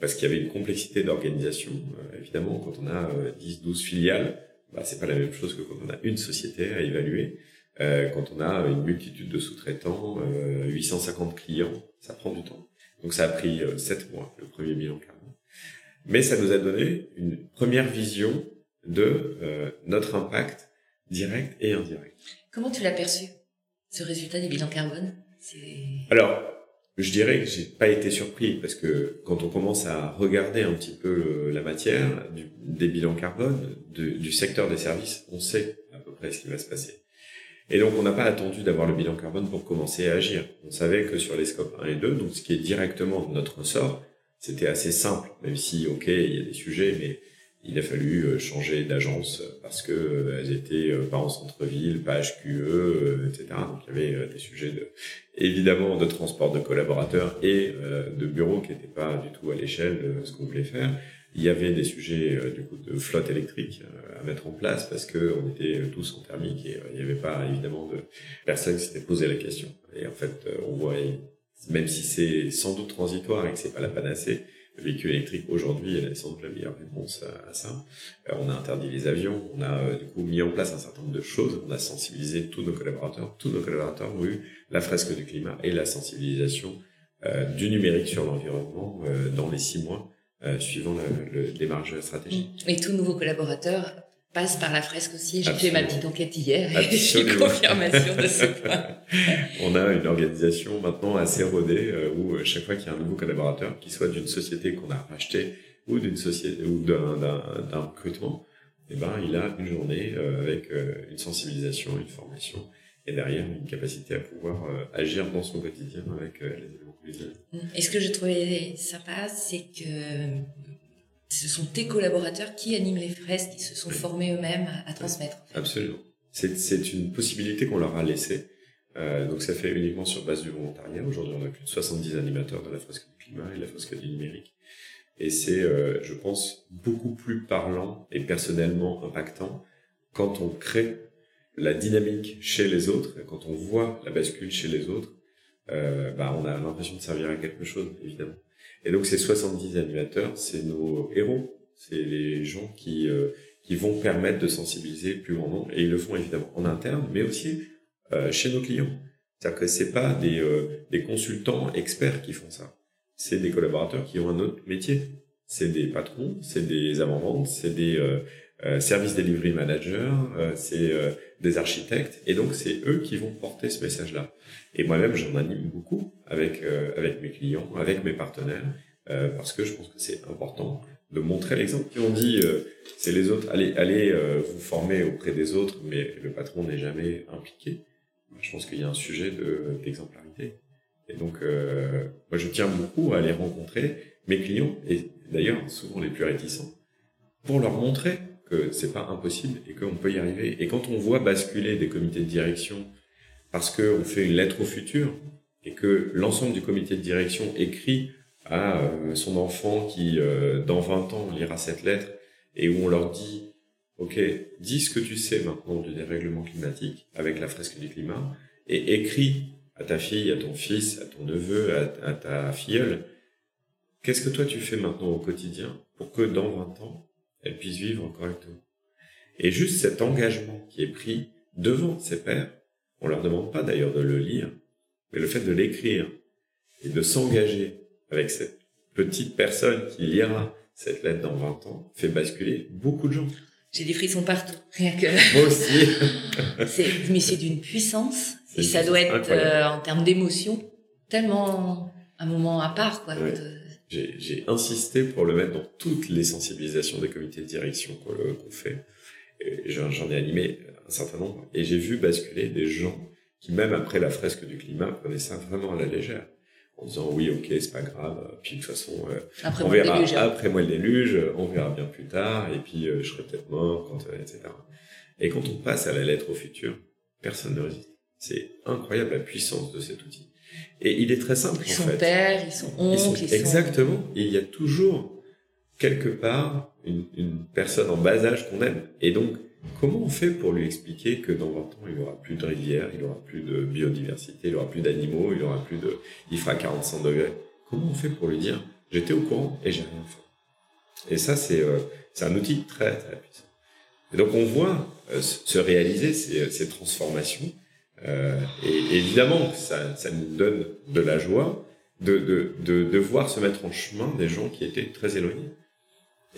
parce qu'il y avait une complexité d'organisation. Euh, évidemment, quand on a 10, euh, 12 filiales, bah, c'est pas la même chose que quand on a une société à évaluer. Euh, quand on a une multitude de sous-traitants, 850 clients, ça prend du temps. Donc ça a pris 7 mois, le premier bilan carbone. Mais ça nous a donné une première vision de notre impact direct et indirect. Comment tu l'as perçu, ce résultat des bilans carbone? Alors, je dirais que j'ai pas été surpris parce que quand on commence à regarder un petit peu la matière du, des bilans carbone du secteur des services, on sait à peu près ce qui va se passer. Et donc on n'a pas attendu d'avoir le bilan carbone pour commencer à agir. On savait que sur les scopes 1 et 2, donc ce qui est directement de notre ressort, c'était assez simple, même si ok il y a des sujets, mais il a fallu euh, changer d'agence parce que euh, elles étaient euh, pas en centre-ville, pas HQE, etc. Donc il y avait des sujets de, évidemment de transport de collaborateurs et de bureaux qui n'étaient pas du tout à l'échelle de ce qu'on voulait faire. Il y avait des sujets du coup de flotte électrique à mettre en place parce que on était tous en thermique et il n'y avait pas évidemment de personne qui s'était posé la question. Et en fait, on voit même si c'est sans doute transitoire et que c'est pas la panacée, le véhicule électrique aujourd'hui sans doute la meilleure réponse à, ça. Euh, on a interdit les avions, on a euh, du coup mis en place un certain nombre de choses, on a sensibilisé tous nos collaborateurs, tous nos collaborateurs ont eu la fresque du climat et la sensibilisation euh, du numérique sur l'environnement dans les six mois suivant le, le démarrage stratégique. Et tous nouveaux collaborateurs passe par la fresque aussi. J'ai fait ma petite enquête hier et [LAUGHS] j'ai confirmation de ce point. [LAUGHS] On a une organisation maintenant assez rodée euh, où euh, chaque fois qu'il y a un nouveau collaborateur, qui soit d'une société qu'on a racheté ou d'une société ou d'un recrutement, eh ben il a une journée euh, avec une sensibilisation, une formation et derrière une capacité à pouvoir agir dans son quotidien avec les éléments Et ce que j'ai trouvé sympa, c'est que ce sont tes collaborateurs qui animent les fresques, qui se sont formés eux-mêmes à, transmettre. Absolument. C'est une possibilité qu'on leur a laissée. Euh, donc ça fait uniquement sur base du volontariat. Aujourd'hui, on a plus de 70 animateurs dans la fresque du climat et la fresque du numérique. Et c'est, euh, je pense, beaucoup plus parlant et personnellement impactant quand on crée la dynamique chez les autres, quand on voit la bascule chez les autres, euh, bah, on a l'impression de servir à quelque chose, évidemment. Et donc ces 70 animateurs, c'est nos héros, c'est les gens qui euh, qui vont permettre de sensibiliser le plus grand nombre et ils le font évidemment en interne, mais aussi euh, chez nos clients. C'est-à-dire que c'est pas des euh, des consultants experts qui font ça, c'est des collaborateurs qui ont un autre métier. C'est des patrons, c'est des avant-ventes, c'est des euh, service delivery manager, c'est des architectes, et donc c'est eux qui vont porter ce message-là. Et moi-même, j'en anime beaucoup avec euh, avec mes clients, avec mes partenaires, euh, parce que je pense que c'est important de montrer l'exemple. Qui on dit, euh, c'est les autres, allez allez vous former auprès des autres, mais le patron n'est jamais impliqué. Je pense qu'il y a un sujet de d'exemplarité. Et donc, moi, je tiens beaucoup à aller rencontrer mes clients, et d'ailleurs souvent les plus réticents, pour leur montrer que c'est pas impossible et qu'on peut y arriver. Et quand on voit basculer des comités de direction parce qu'on fait une lettre au futur et que l'ensemble du comité de direction écrit à euh, son enfant qui, euh, dans 20 ans, lira cette lettre et où on leur dit, OK, dis ce que tu sais maintenant du dérèglement climatique avec la fresque du climat et écris à ta fille, à ton fils, à ton neveu, à, à ta filleule, qu'est-ce que toi tu fais maintenant au quotidien pour que dans 20 ans, elle puisse vivre correctement. Et juste cet engagement qui est pris devant ses pairs, on leur demande pas d'ailleurs de le lire, mais le fait de l'écrire et de s'engager avec cette petite personne qui lira cette lettre dans 20 ans fait basculer beaucoup de gens. J'ai des frissons partout, rien que. [LAUGHS] Moi aussi. [LAUGHS] c'est, mais c'est d'une puissance et ça doit être euh, en termes d'émotion tellement un moment à part quoi. J'ai insisté pour le mettre dans toutes les sensibilisations des comités de direction qu'on fait. J'en ai animé un certain nombre, et j'ai vu basculer des gens qui, même après la fresque du climat, prenaient ça vraiment à la légère, en disant oui, ok, c'est pas grave, puis de toute façon, euh, après on verra hein. après moi le déluge, on verra bien plus tard, et puis euh, je serai peut-être mort, quand, euh, etc. Et quand on passe à la lettre au futur, personne ne résiste. C'est incroyable la puissance de cet outil. Et il est très simple. Ils sont pères, ils sont oncles, ils sont... Exactement. Et il y a toujours quelque part une, une personne en bas âge qu'on aime. Et donc, comment on fait pour lui expliquer que dans 20 ans, il aura plus de rivières, il aura plus de biodiversité, il aura plus d'animaux, il aura plus de, il fera 45 degrés? Comment on fait pour lui dire, j'étais au courant et j'ai rien fait? Et ça, c'est, euh, un outil très, très puissant. Et donc, on voit euh, se réaliser ces, ces transformations. Euh, et évidemment, ça, ça nous donne de la joie de, de, de, voir se mettre en chemin des gens qui étaient très éloignés.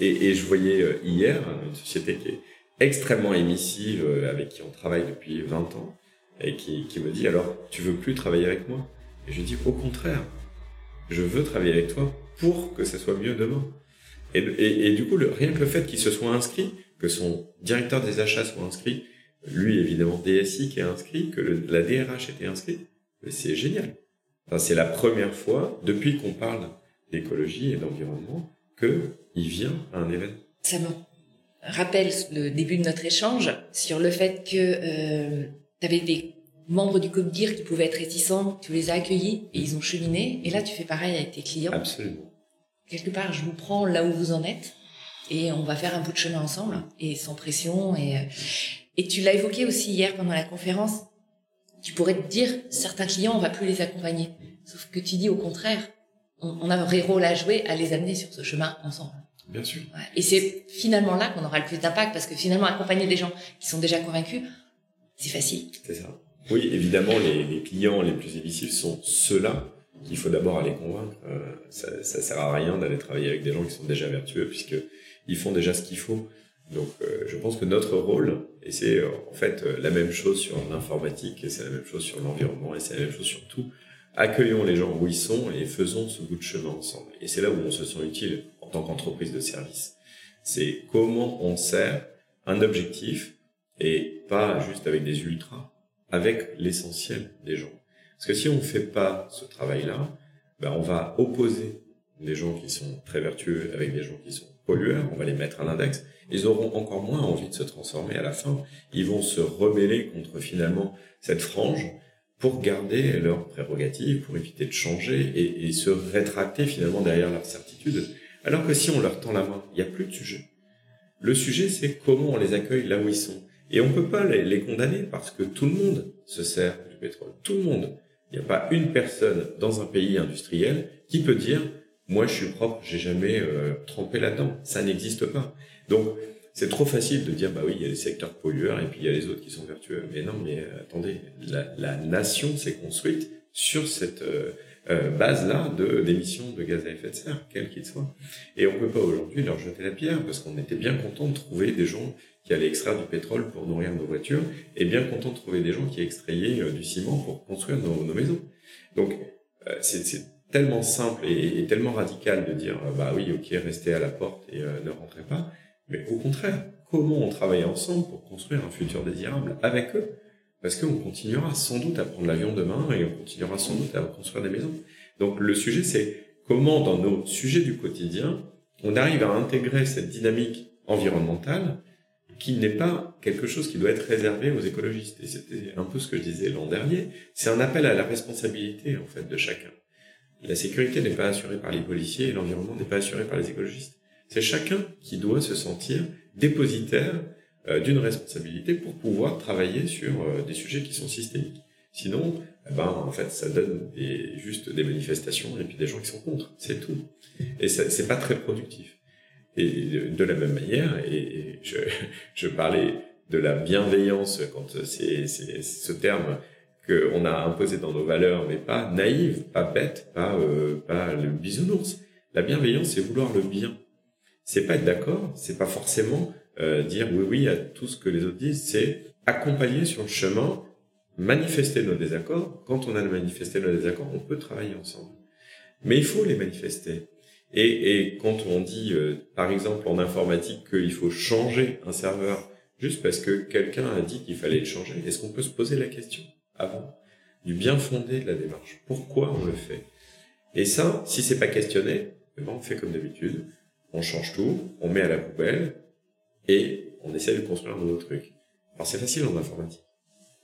Et, je voyais euh, hier une société qui est extrêmement émissive, euh, avec qui on travaille depuis 20 ans, et qui, qui me dit alors, tu veux plus travailler avec moi? Et je dis au contraire, je veux travailler avec toi pour que ça soit mieux demain. Et, et, du coup, rien que le fait qu'il se soit inscrit, que son directeur des achats soit inscrit, lui évidemment DSI qui est inscrit, que le, la DRH était inscrite, c'est génial. Enfin, c'est la première fois depuis qu'on parle d'écologie et d'environnement que il vient à un événement. Ça me rappelle le début de notre échange sur le fait que euh, tu avais des membres du COPDIR qui pouvaient être réticents, tu les as accueillis et ils ont cheminé. Et là, tu fais pareil avec tes clients. Absolument. Quelque part, je vous prends là où vous en êtes et on va faire un bout de chemin ensemble et sans pression. Et, euh, et tu l'as évoqué aussi hier pendant la conférence. Tu pourrais te dire, certains clients, on va plus les accompagner. Sauf que tu dis au contraire, on, a un vrai rôle à jouer à les amener sur ce chemin ensemble. Bien sûr. Et c'est finalement là qu'on aura le plus d'impact parce que finalement accompagner des gens qui sont déjà convaincus, c'est facile. C'est ça. Oui, évidemment, les, les, clients les plus émissifs sont ceux-là qu'il faut d'abord aller convaincre. Euh, ça, ça sert à rien d'aller travailler avec des gens qui sont déjà vertueux puisque ils font déjà ce qu'il faut. Donc, euh, je pense que notre rôle, et c'est euh, en fait euh, la même chose sur l'informatique, et c'est la même chose sur l'environnement, et c'est la même chose sur tout, accueillons les gens où ils sont et faisons ce bout de chemin ensemble. Et c'est là où on se sent utile en tant qu'entreprise de service. C'est comment on sert un objectif et pas juste avec des ultras, avec l'essentiel des gens. Parce que si on ne fait pas ce travail-là, ben on va opposer des gens qui sont très vertueux avec des gens qui sont pollueurs, on va les mettre à l'index, ils auront encore moins envie de se transformer à la fin. Ils vont se rebeller contre finalement cette frange pour garder leurs prérogatives, pour éviter de changer et, se rétracter finalement derrière leur certitude. Alors que si on leur tend la main, il n'y a plus de sujet. Le sujet, c'est comment on les accueille là où ils sont. Et on peut pas les, condamner parce que tout le monde se sert du pétrole. Tout le monde. Il n'y a pas une personne dans un pays industriel qui peut dire moi je suis propre, j'ai jamais euh, trempé là-dedans. Ça n'existe pas. Donc c'est trop facile de dire, bah oui, il y a les secteurs pollueurs et puis il y a les autres qui sont vertueux. Mais non, mais euh, attendez, la, la nation s'est construite sur cette euh, euh, base-là de d'émissions de gaz à effet de serre, quel qu'il soit. Et on peut pas aujourd'hui leur jeter la pierre parce qu'on était bien content de trouver des gens qui allaient extraire du pétrole pour nourrir nos voitures et bien content de trouver des gens qui extrayaient euh, du ciment pour construire nos, nos maisons. Donc euh, c'est tellement simple et, tellement radical de dire, bah oui, ok, restez à la porte et ne rentrez pas mais au contraire, comment on travaille ensemble pour construire un futur désirable avec eux? Parce qu'on continuera sans doute à prendre l'avion demain et on continuera sans doute à construire des maisons. Donc le sujet, c'est comment dans nos sujets du quotidien, on arrive à intégrer cette dynamique environnementale qui n'est pas quelque chose qui doit être réservé aux écologistes. Et c'était un peu ce que je disais l'an dernier. C'est un appel à la responsabilité, en fait, de chacun. La sécurité n'est pas assurée par les policiers et l'environnement n'est pas assuré par les écologistes. C'est chacun qui doit se sentir dépositaire euh, d'une responsabilité pour pouvoir travailler sur euh, des sujets qui sont systémiques. Sinon, eh ben, en fait, ça donne juste des manifestations et puis des gens qui sont contre. C'est tout. Et c'est pas très productif. Et de la même manière, et je, [LAUGHS] je parlais de la bienveillance quand c'est ce terme qu'on a imposé dans nos valeurs, mais pas naïve, pas bête, pas, euh, pas le bisounours. La bienveillance, c'est vouloir le bien c'est pas être d'accord, c'est pas forcément euh, dire oui oui à tout ce que les autres disent, c'est accompagner sur le chemin, manifester nos désaccords. Quand on a manifesté nos désaccords, on peut travailler ensemble. Mais il faut les manifester. Et, et quand on dit, euh, par exemple en informatique, qu'il faut changer un serveur juste parce que quelqu'un a dit qu'il fallait le changer, est-ce qu'on peut se poser la question? Avant du bien fondé de la démarche Pourquoi on le fait? Et ça, si c'est pas questionné, eh ben on fait comme d'habitude on change tout, on met à la poubelle et on essaie de construire un nouveau truc. Alors c'est facile en informatique.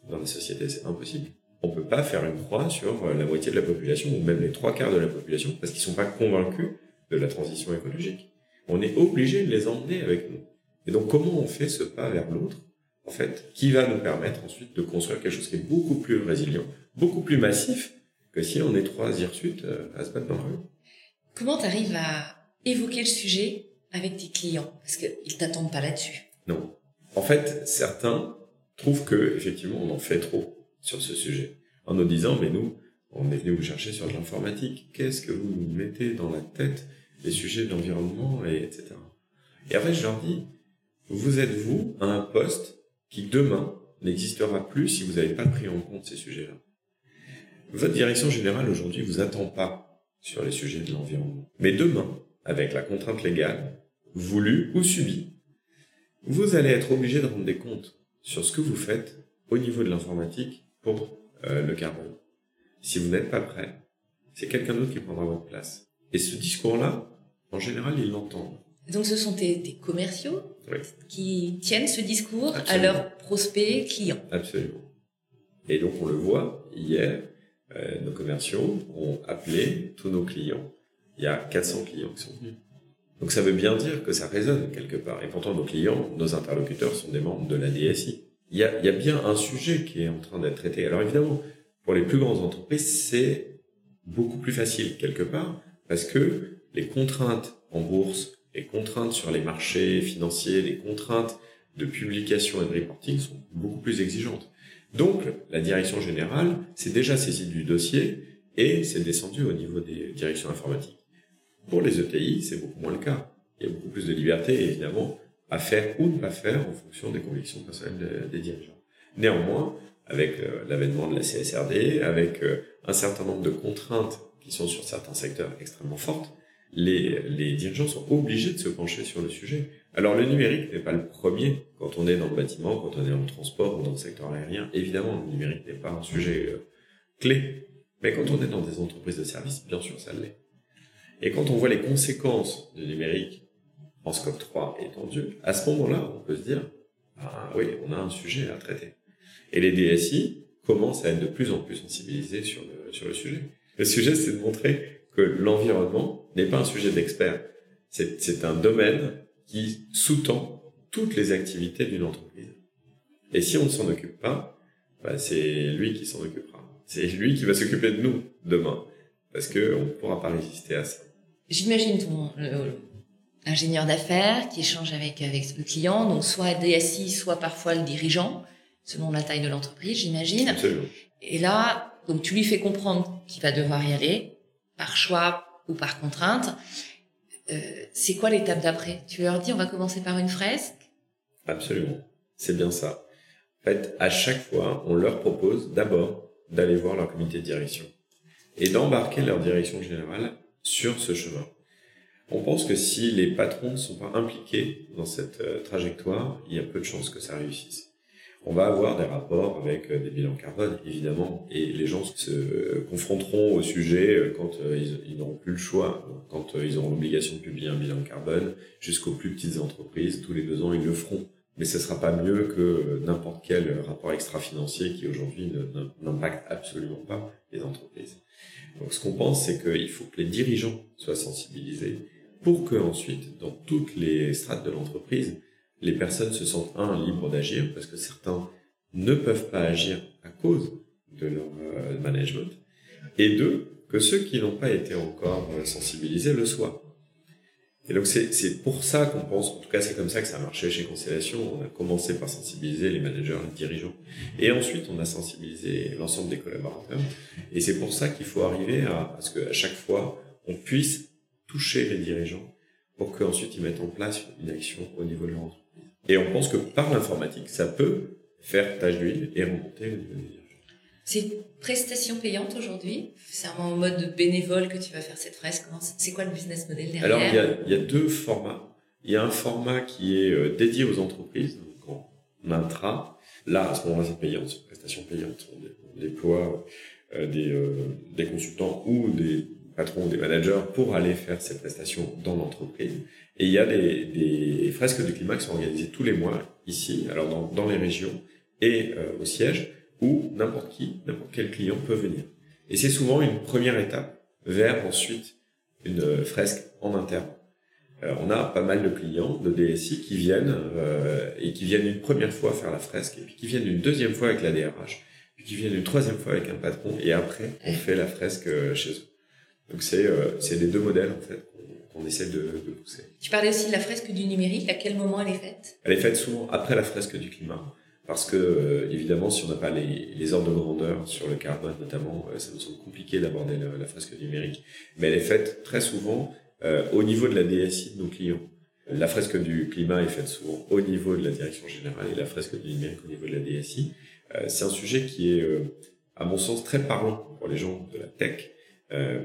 dans la société, c'est impossible. On peut pas faire une croix sur la moitié de la population ou même les trois quarts de la population parce qu'ils sont pas convaincus de la transition écologique. On est obligé de les emmener avec nous. Et donc, comment on fait ce pas vers l'autre, en fait, qui va nous permettre ensuite de construire quelque chose qui est beaucoup plus résilient, beaucoup plus massif que si on est trois hirsutes euh, à se battre dans la rue. Comment tu arrives à évoquer le sujet avec tes clients? Parce qu'ils t'attendent pas là-dessus. Non. En fait, certains trouvent que, effectivement, on en fait trop sur ce sujet. En nous disant, mais nous, on est venu vous chercher sur de l'informatique. Qu'est-ce que vous nous mettez dans la tête les sujets de l'environnement et etc. Et après, je leur dis, vous êtes vous à un poste qui demain n'existera plus si vous n'avez pas pris en compte ces sujets-là. Votre direction générale aujourd'hui vous attend pas sur les sujets de l'environnement. Mais demain, avec la contrainte légale, voulue ou subie, vous allez être obligé de rendre des comptes sur ce que vous faites au niveau de l'informatique pour euh, le carbone. Si vous n'êtes pas prêt, c'est quelqu'un d'autre qui prendra votre place. Et ce discours-là, en général, ils l'entendent. Donc ce sont tes, commerciaux qui tiennent ce discours à leurs prospects clients. Absolument. Et donc on le voit hier, euh, nos commerciaux ont appelé tous nos clients. Il y a 400 clients qui sont venus. Donc ça veut bien dire que ça résonne quelque part. Et pourtant nos clients, nos interlocuteurs sont des membres de la DSI. Il y a, il y a bien un sujet qui est en train d'être traité. Alors évidemment, pour les plus grandes entreprises, c'est beaucoup plus facile quelque part parce que les contraintes en bourse, les contraintes sur les marchés financiers, les contraintes de publication et de reporting sont beaucoup plus exigeantes. Donc, la direction générale s'est déjà saisie du dossier et s'est descendue au niveau des directions informatiques. Pour les ETI, c'est beaucoup moins le cas. Il y a beaucoup plus de liberté, évidemment, à faire ou ne pas faire en fonction des convictions personnelles des dirigeants. Néanmoins, avec euh, l'avènement de la CSRD, avec euh, un certain nombre de contraintes qui sont sur certains secteurs extrêmement fortes, les, dirigeants sont obligés de se pencher sur le sujet. Alors le numérique n'est pas le premier quand on est dans le bâtiment, quand on est dans le transport ou dans le secteur aérien. Évidemment, le numérique n'est pas un sujet euh, clé. Mais quand on est dans des entreprises de services, bien sûr, ça l'est. Et quand on voit les conséquences du numérique en scope 3 étendu, à ce moment-là, on peut se dire, ah oui, on a un sujet à traiter. Et les DSI commencent à être de plus en plus sensibilisés sur le sujet. Le sujet, c'est de montrer que l'environnement n'est pas un sujet d'expert. C'est un domaine qui sous-tend toutes les activités d'une entreprise. Et si on ne s'en occupe pas, bah c'est lui qui s'en occupera. C'est lui qui va s'occuper de nous demain, parce que on ne pourra pas résister à ça. J'imagine ton ingénieur d'affaires qui échange avec avec le client, donc soit DSI, soit parfois le dirigeant, selon la taille de l'entreprise, j'imagine. Absolument. Et là, donc tu lui fais comprendre qu'il va devoir y aller, par choix ou par contrainte. Euh, c'est quoi l'étape d'après? Tu leur dis on va commencer par une fresque? Absolument, c'est bien ça. En fait, à chaque fois, on leur propose d'abord d'aller voir leur comité de direction et d'embarquer leur direction générale sur ce chemin. On pense que si les patrons ne sont pas impliqués dans cette euh, trajectoire, il y a peu de chances que ça réussisse on va avoir des rapports avec euh, des bilans carbone, évidemment, et les gens se euh, confronteront au sujet euh, quand ils, n'auront plus le choix, quand ils auront l'obligation de publier un bilan carbone, jusqu'aux plus petites entreprises, tous les deux ans, ils le feront. Mais ce sera pas mieux que n'importe quel rapport extra-financier qui aujourd'hui n'impacte absolument pas les entreprises. Donc ce qu'on pense, c'est qu'il faut que les dirigeants soient sensibilisés pour que ensuite, dans toutes les strates de l'entreprise, les personnes se sentent, un, libres d'agir, parce que certains ne peuvent pas agir à cause de leur euh, management, et deux, que ceux qui n'ont pas été encore euh, sensibilisés le soient. Et donc c'est pour ça qu'on pense, en tout cas c'est comme ça que ça a marché chez Constellation, on a commencé par sensibiliser les managers, les dirigeants, et ensuite on a sensibilisé l'ensemble des collaborateurs, et c'est pour ça qu'il faut arriver à, à ce qu'à chaque fois on puisse toucher les dirigeants pour qu'ensuite ils mettent en place une action au niveau de leur entreprise. Et on pense que par l'informatique, ça peut faire tâche d'huile et remonter le niveau des C'est une prestation payante aujourd'hui C'est en mode bénévole que tu vas faire cette fresque C'est quoi le business model derrière Alors, il y, a, il y a deux formats. Il y a un format qui est euh, dédié aux entreprises, donc en intra. Là, à ce moment-là, c'est payant, c'est une prestation payante. On déploie euh, des, euh, des consultants ou des patrons, des managers pour aller faire ces prestations dans l'entreprise. Et il y a des, des, fresques du climat qui sont organisées tous les mois ici, alors dans, dans les régions et euh, au siège, où n'importe qui, n'importe quel client peut venir. Et c'est souvent une première étape vers ensuite une fresque en interne. Euh, on a pas mal de clients de DSI qui viennent euh, et qui viennent une première fois faire la fresque et puis qui viennent une deuxième fois avec la DRH, puis qui viennent une troisième fois avec un patron et après on fait la fresque euh, chez eux. Donc c'est c'est les deux modèles en fait qu'on essaie de, de, pousser. Tu parlais aussi de la fresque du numérique. À quel moment elle est faite? Elle est faite souvent après la fresque du climat. Parce que, évidemment, si on n'a pas les, les, ordres de grandeur sur le carbone notamment, ça nous semble compliqué d'aborder la, la, fresque numérique. Mais elle est faite très souvent euh, au niveau de la DSI de nos clients. La fresque du climat est faite souvent au niveau de la direction générale et la fresque du numérique au niveau de la DSI. Euh, c'est un sujet qui est, euh, à mon sens, très parlant pour les gens de la tech,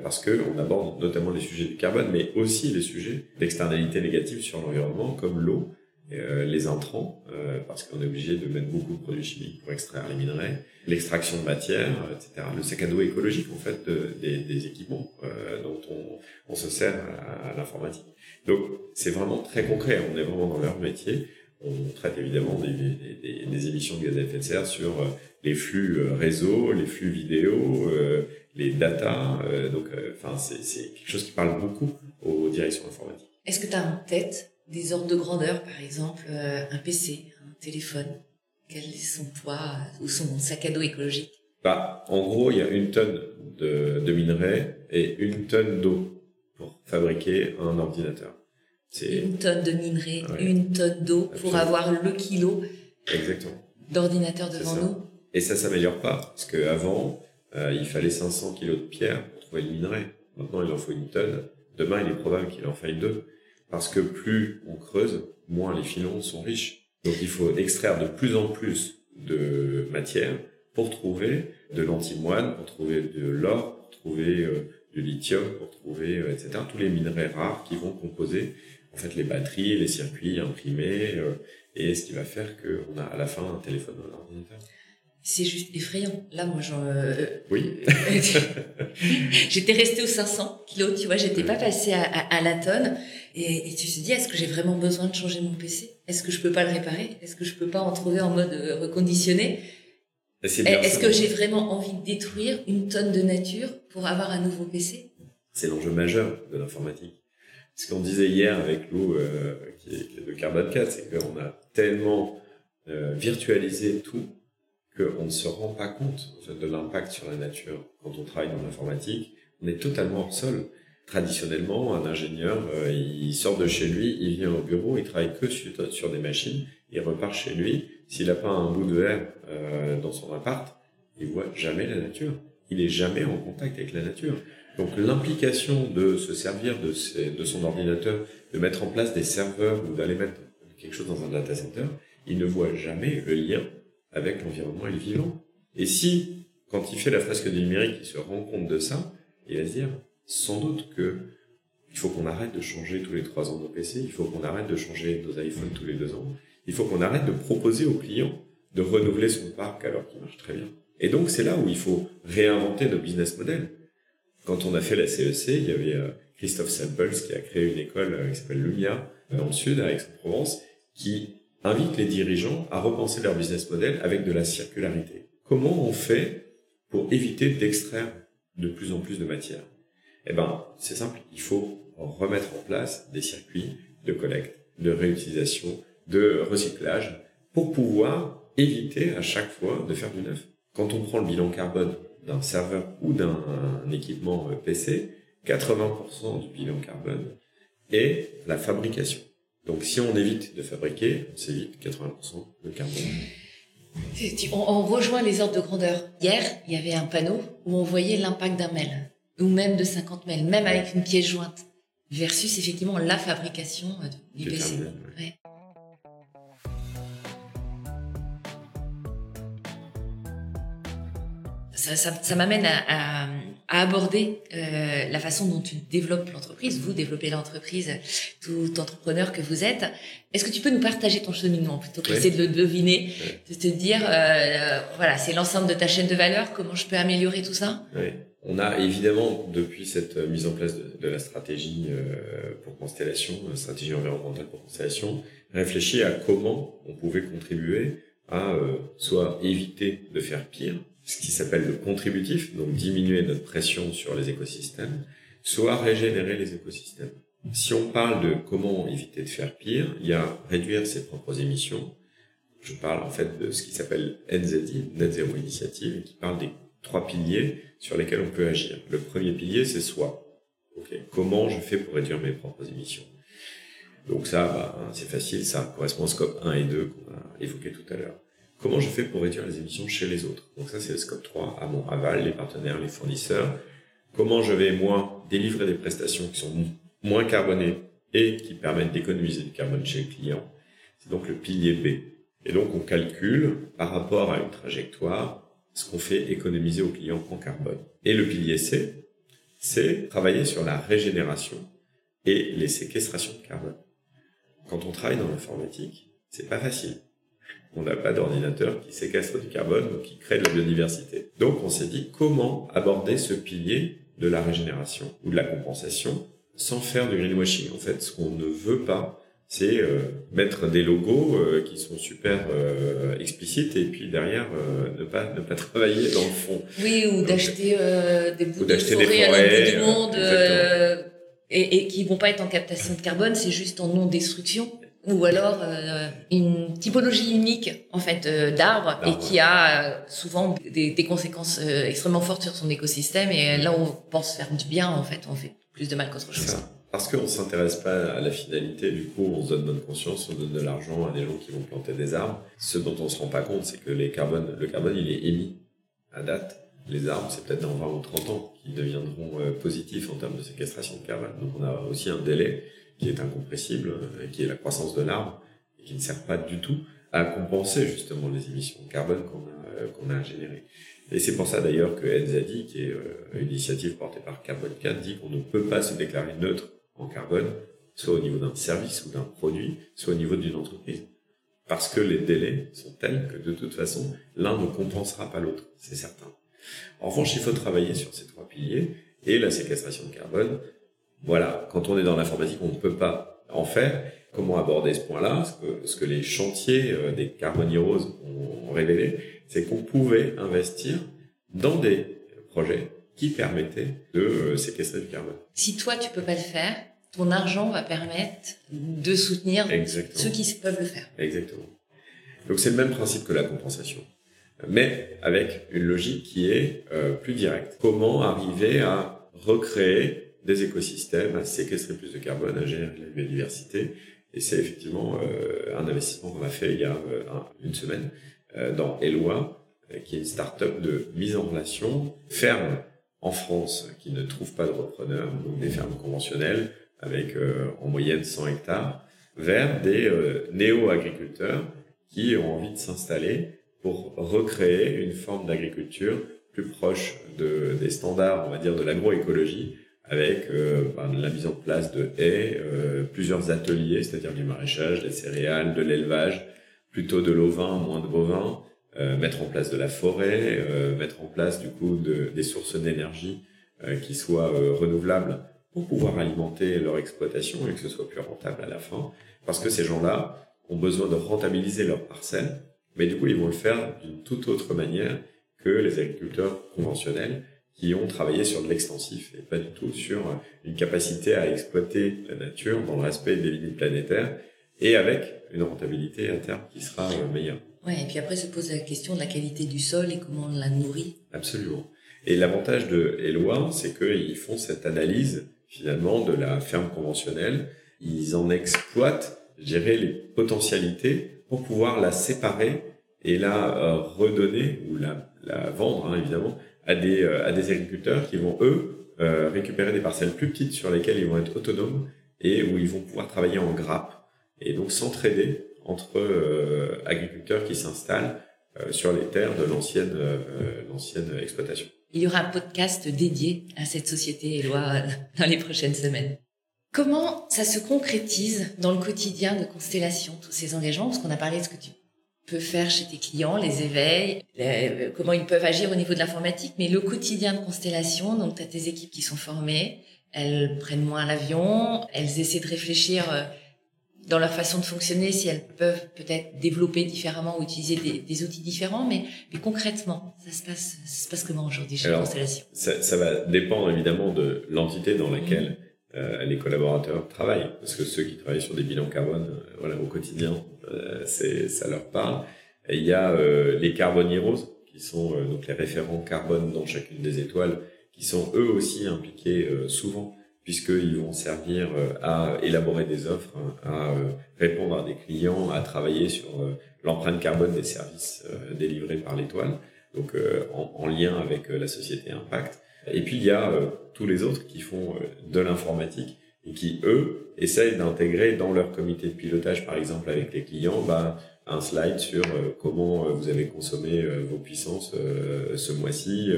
parce que on aborde notamment les sujets du carbone, mais aussi les sujets d'externalités négatives sur l'environnement, comme l'eau, euh, les intrants, euh, parce qu'on est obligé de mettre beaucoup de produits chimiques pour extraire les minerais, l'extraction de matière, etc. Le sac à dos écologique, en fait, des, des, équipements euh, dont on, on, se sert à, l'informatique. Donc, c'est vraiment très concret. On est vraiment dans leur métier. On traite évidemment des, des, des émissions de gaz à effet de serre sur les flux réseau, les flux vidéo, les data. donc, enfin, c'est quelque chose qui parle beaucoup aux directions informatiques. Est-ce que tu as en tête des ordres de grandeur, par exemple, euh, un PC, un téléphone? Quel est son poids ou son sac à dos écologique? Bah, En gros, il y a une tonne de, de minerais et une tonne d'eau pour fabriquer un ordinateur. Une tonne de minerais, une tonne d'eau pour avoir le kilo d'ordinateur devant nous? Et ça s'améliore pas, parce qu'avant, euh, il fallait 500 kilos de pierre pour trouver le minerai. Maintenant, il en faut une tonne. Demain, il est probable qu'il en faille deux parce que plus on creuse, moins les filons sont riches. Donc il faut extraire de plus en plus de matière pour trouver de l'antimoine, pour trouver de l'or, pour trouver euh, du lithium, pour trouver, euh, etc. Tous les minerais rares qui vont composer en fait les batteries, les circuits imprimés, euh, et ce qui va faire qu'on a à la fin un téléphone ou un c'est juste effrayant. Là, moi, j'en. Euh, oui. [LAUGHS] j'étais restée aux 500 kilos, tu vois, j'étais pas passée à, à, la tonne. Et, et tu te dis, est-ce que j'ai vraiment besoin de changer mon PC Est-ce que je peux pas le réparer? Est-ce que je peux pas en trouver en mode euh, reconditionné? Est-ce que j'ai vraiment envie de détruire une tonne de nature pour avoir un nouveau PC C'est l'enjeu majeur de l'informatique. Ce qu'on disait hier avec Lou, euh, qui est de Carbone 4, c'est qu'on a tellement euh, virtualisé tout qu'on ne se rend pas compte de l'impact sur la nature. Quand on travaille dans l'informatique, on est totalement hors sol. Traditionnellement, un ingénieur, euh, il sort de chez lui, il vient au bureau, il travaille que sur, des machines, il repart chez lui. S'il n'a pas un bout de verre euh, dans son appart, il voit jamais la nature. Il est jamais en contact avec la nature. Donc l'implication de se servir de, de son ordinateur, de mettre en place des serveurs ou d'aller mettre quelque chose dans un data center, il ne voit jamais le lien avec l'environnement et le vivant. Et si, quand il fait la fresque du numérique, il se rend compte de ça, il va se dire, sans doute que il faut qu'on arrête de changer tous les trois ans nos PC, il faut qu'on arrête de changer nos iPhones tous les deux ans, il faut qu'on arrête de proposer aux clients de renouveler son parc alors qu'il marche très bien. Et donc c'est là où il faut réinventer nos business models. Quand on a fait la CEC, il y avait euh, Christophe Samples qui a créé une école euh, qui s'appelle Lumia dans le sud, à Aix-en-Provence, qui invite les dirigeants à repenser leur business model avec de la circularité. Comment on fait pour éviter d'extraire de plus en plus de matière? Eh ben, c'est simple. Il faut remettre en place des circuits de collecte, de réutilisation, de recyclage pour pouvoir éviter à chaque fois de faire du neuf. Quand on prend le bilan carbone d'un serveur ou d'un équipement PC, 80% du bilan carbone est la fabrication. Donc si on évite de fabriquer, on s'évite 80% de carbone. On, rejoint les ordres de grandeur. Hier, il y avait un panneau où on voyait l'impact d'un mail, ou même de 50 mails, même avec une pièce jointe, versus effectivement la fabrication du PC. Ça, ça, m'amène à, à aborder euh, la façon dont tu développes l'entreprise, vous développez l'entreprise, tout entrepreneur que vous êtes. Est-ce que tu peux nous partager ton cheminement plutôt que d'essayer de le deviner, de te dire, euh, voilà, c'est l'ensemble de ta chaîne de valeur, comment je peux améliorer tout ça? Oui. On a évidemment, depuis cette mise en place de, de la stratégie euh, pour Constellation, la stratégie environnementale pour Constellation, réfléchi à comment on pouvait contribuer à euh, soit éviter de faire pire, ce qui s'appelle le contributif, donc diminuer notre pression sur les écosystèmes, soit régénérer les écosystèmes. Si on parle de comment éviter de faire pire, il y a réduire ses propres émissions. Je parle en fait de ce qui s'appelle NZI, Net Zero Initiative, qui parle des trois piliers sur lesquels on peut agir. Le premier pilier, c'est soi. Comment je fais pour réduire mes propres émissions? Donc ça, bah, c'est facile, ça correspond au scope 1 et 2 qu'on a évoqué tout à l'heure. Comment je fais pour réduire les émissions chez les autres? Donc ça, c'est le scope 3, à mon aval, les partenaires, les fournisseurs. Comment je vais, moi, délivrer des prestations qui sont moins carbonées et qui permettent d'économiser du carbone chez le client? C'est donc le pilier B. Et donc, on calcule par rapport à une trajectoire ce qu'on fait économiser au client en carbone. Et le pilier C, c'est travailler sur la régénération et les séquestrations de carbone. Quand on travaille dans l'informatique, c'est pas facile. On n'a pas d'ordinateur qui séquestre du carbone ou qui crée de la biodiversité. Donc on s'est dit comment aborder ce pilier de la régénération ou de la compensation sans faire du greenwashing? En fait, ce qu'on ne veut pas, c'est euh, mettre des logos euh, qui sont super euh, explicites et puis derrière ne pas ne pas [LAUGHS] travailler dans le fond. Oui, ou d'acheter des bouts de forêt à l'autre bout du monde et, et qui vont pas être en captation de carbone, c'est juste en non destruction ou alors une typologie unique en fait d'arbres et qui a souvent des, des conséquences extrêmement fortes sur son écosystème et là on pense faire du bien en fait on fait plus de mal qu'autre chose parce qu'on s'intéresse pas à la finalité, du coup, on se donne bonne conscience, on donne de l'argent à des gens qui vont planter des arbres. Ce dont on se rend pas compte, c'est que les carbones, le carbone, il est émis à date. Les arbres, c'est peut-être dans 20 ou 30 ans qui deviendront euh, positifs en termes de séquestration de carbone. Donc on a aussi un délai qui est incompressible, euh, qui est la croissance de l'arbre, et qui ne sert pas du tout à compenser justement les émissions de carbone qu'on a, euh, qu'on a générées. Et c'est pour ça d'ailleurs que NZADI, qui est une initiative portée par Carbon 4, dit qu'on ne peut pas se déclarer neutre en carbone, soit au niveau d'un service ou d'un produit, soit au niveau d'une entreprise. Parce que les délais sont tels que de toute façon, l'un ne compensera pas l'autre, c'est certain. En revanche, il faut travailler sur ces trois piliers et la séquestration de carbone. Voilà, quand on est dans l'informatique, on ne peut pas en faire. Comment aborder ce point-là? Ce que, ce que les chantiers euh, des Carbon Heroes ont révélé, c'est qu'on pouvait investir dans des projets qui permettaient de euh, séquestrer du carbone. Si toi, tu peux pas le faire, ton argent va permettre de soutenir ceux qui peuvent le faire. Exactement. Donc c'est le même principe que la compensation, mais avec une logique qui est euh, plus directe. Comment arriver à recréer des écosystèmes, à séquestrer plus de carbone, à gérer la biodiversité. Et c'est effectivement euh, un investissement qu'on a fait il y a euh, une semaine dans Eloi, qui est une start-up de mise en relation ferme en France qui ne trouve pas de repreneurs, donc des fermes conventionnelles, avec euh, en moyenne 100 hectares, vers des euh, néo-agriculteurs qui ont envie de s'installer pour recréer une forme d'agriculture plus proche de, des standards, on va dire, de l'agroécologie, avec euh, ben, la mise en place de haies, plusieurs ateliers, c'est-à-dire du maraîchage, des céréales, de l'élevage, plutôt de l'ovin, moins de bovins, mettre en place de la forêt, mettre en place du coup de, des sources d'énergie qui soient renouvelables pour pouvoir alimenter leur exploitation et que ce soit plus rentable à la fin. Parce que ces gens-là ont besoin de rentabiliser leurs parcelles, mais du coup, ils vont le faire d'une toute autre manière que les agriculteurs conventionnels qui ont travaillé sur de l'extensif et pas du tout sur une capacité à exploiter la nature dans le respect des limites planétaires et avec une rentabilité à terme qui sera euh, meilleure. Ouais, et puis après se pose la question de la qualité du sol et comment on la nourrit. Absolument. Et l'avantage de Eloi, c'est qu'ils font cette analyse finalement de la ferme conventionnelle. Ils en exploitent, je dirais, les potentialités pour pouvoir la séparer et la euh, redonner ou la, la vendre, hein, évidemment, à des, euh, à des agriculteurs qui vont, eux, euh, récupérer des parcelles plus petites sur lesquelles ils vont être autonomes et où ils vont pouvoir travailler en grappe et donc s'entraider entre agriculteurs qui s'installent sur les terres de l'ancienne l'ancienne exploitation il y aura un podcast dédié à cette société Éloi [LAUGHS] dans les prochaines semaines. Comment ça se concrétise dans le quotidien de Constellation, tous ces engagements? Parce qu'on a parlé de ce que tu peux faire chez tes clients, les éveils, comment ils peuvent agir au niveau de l'informatique, mais le quotidien de Constellation, donc tu as tes équipes qui sont formées, elles prennent moins l'avion, elles essaient de réfléchir euh, dans leur façon de fonctionner, si elles peuvent peut-être développer différemment ou utiliser des, outils différents, mais, mais, concrètement, ça se passe, ça se passe comment aujourd'hui chez Constellation? ça, ça, va dépendre évidemment de l'entité dans laquelle euh, les collaborateurs travaillent, parce que ceux qui travaillent sur des bilans carbone, euh, voilà, au quotidien, euh, ça leur parle. Il y a les Carbon Heroes, qui sont donc les référents carbone dans chacune des étoiles, qui sont eux aussi impliqués souvent puisqu'ils vont servir à élaborer des offres, à répondre à des clients, à travailler sur l'empreinte carbone des services délivrés par l'étoile, donc en, en, lien avec la société Impact. Et puis il y a tous les autres qui font euh, de l'informatique qui, eux, essayent d'intégrer dans leur comité de pilotage, par exemple avec les clients, bah, un slide sur euh, comment euh, vous avez consommé vos puissances ce mois-ci,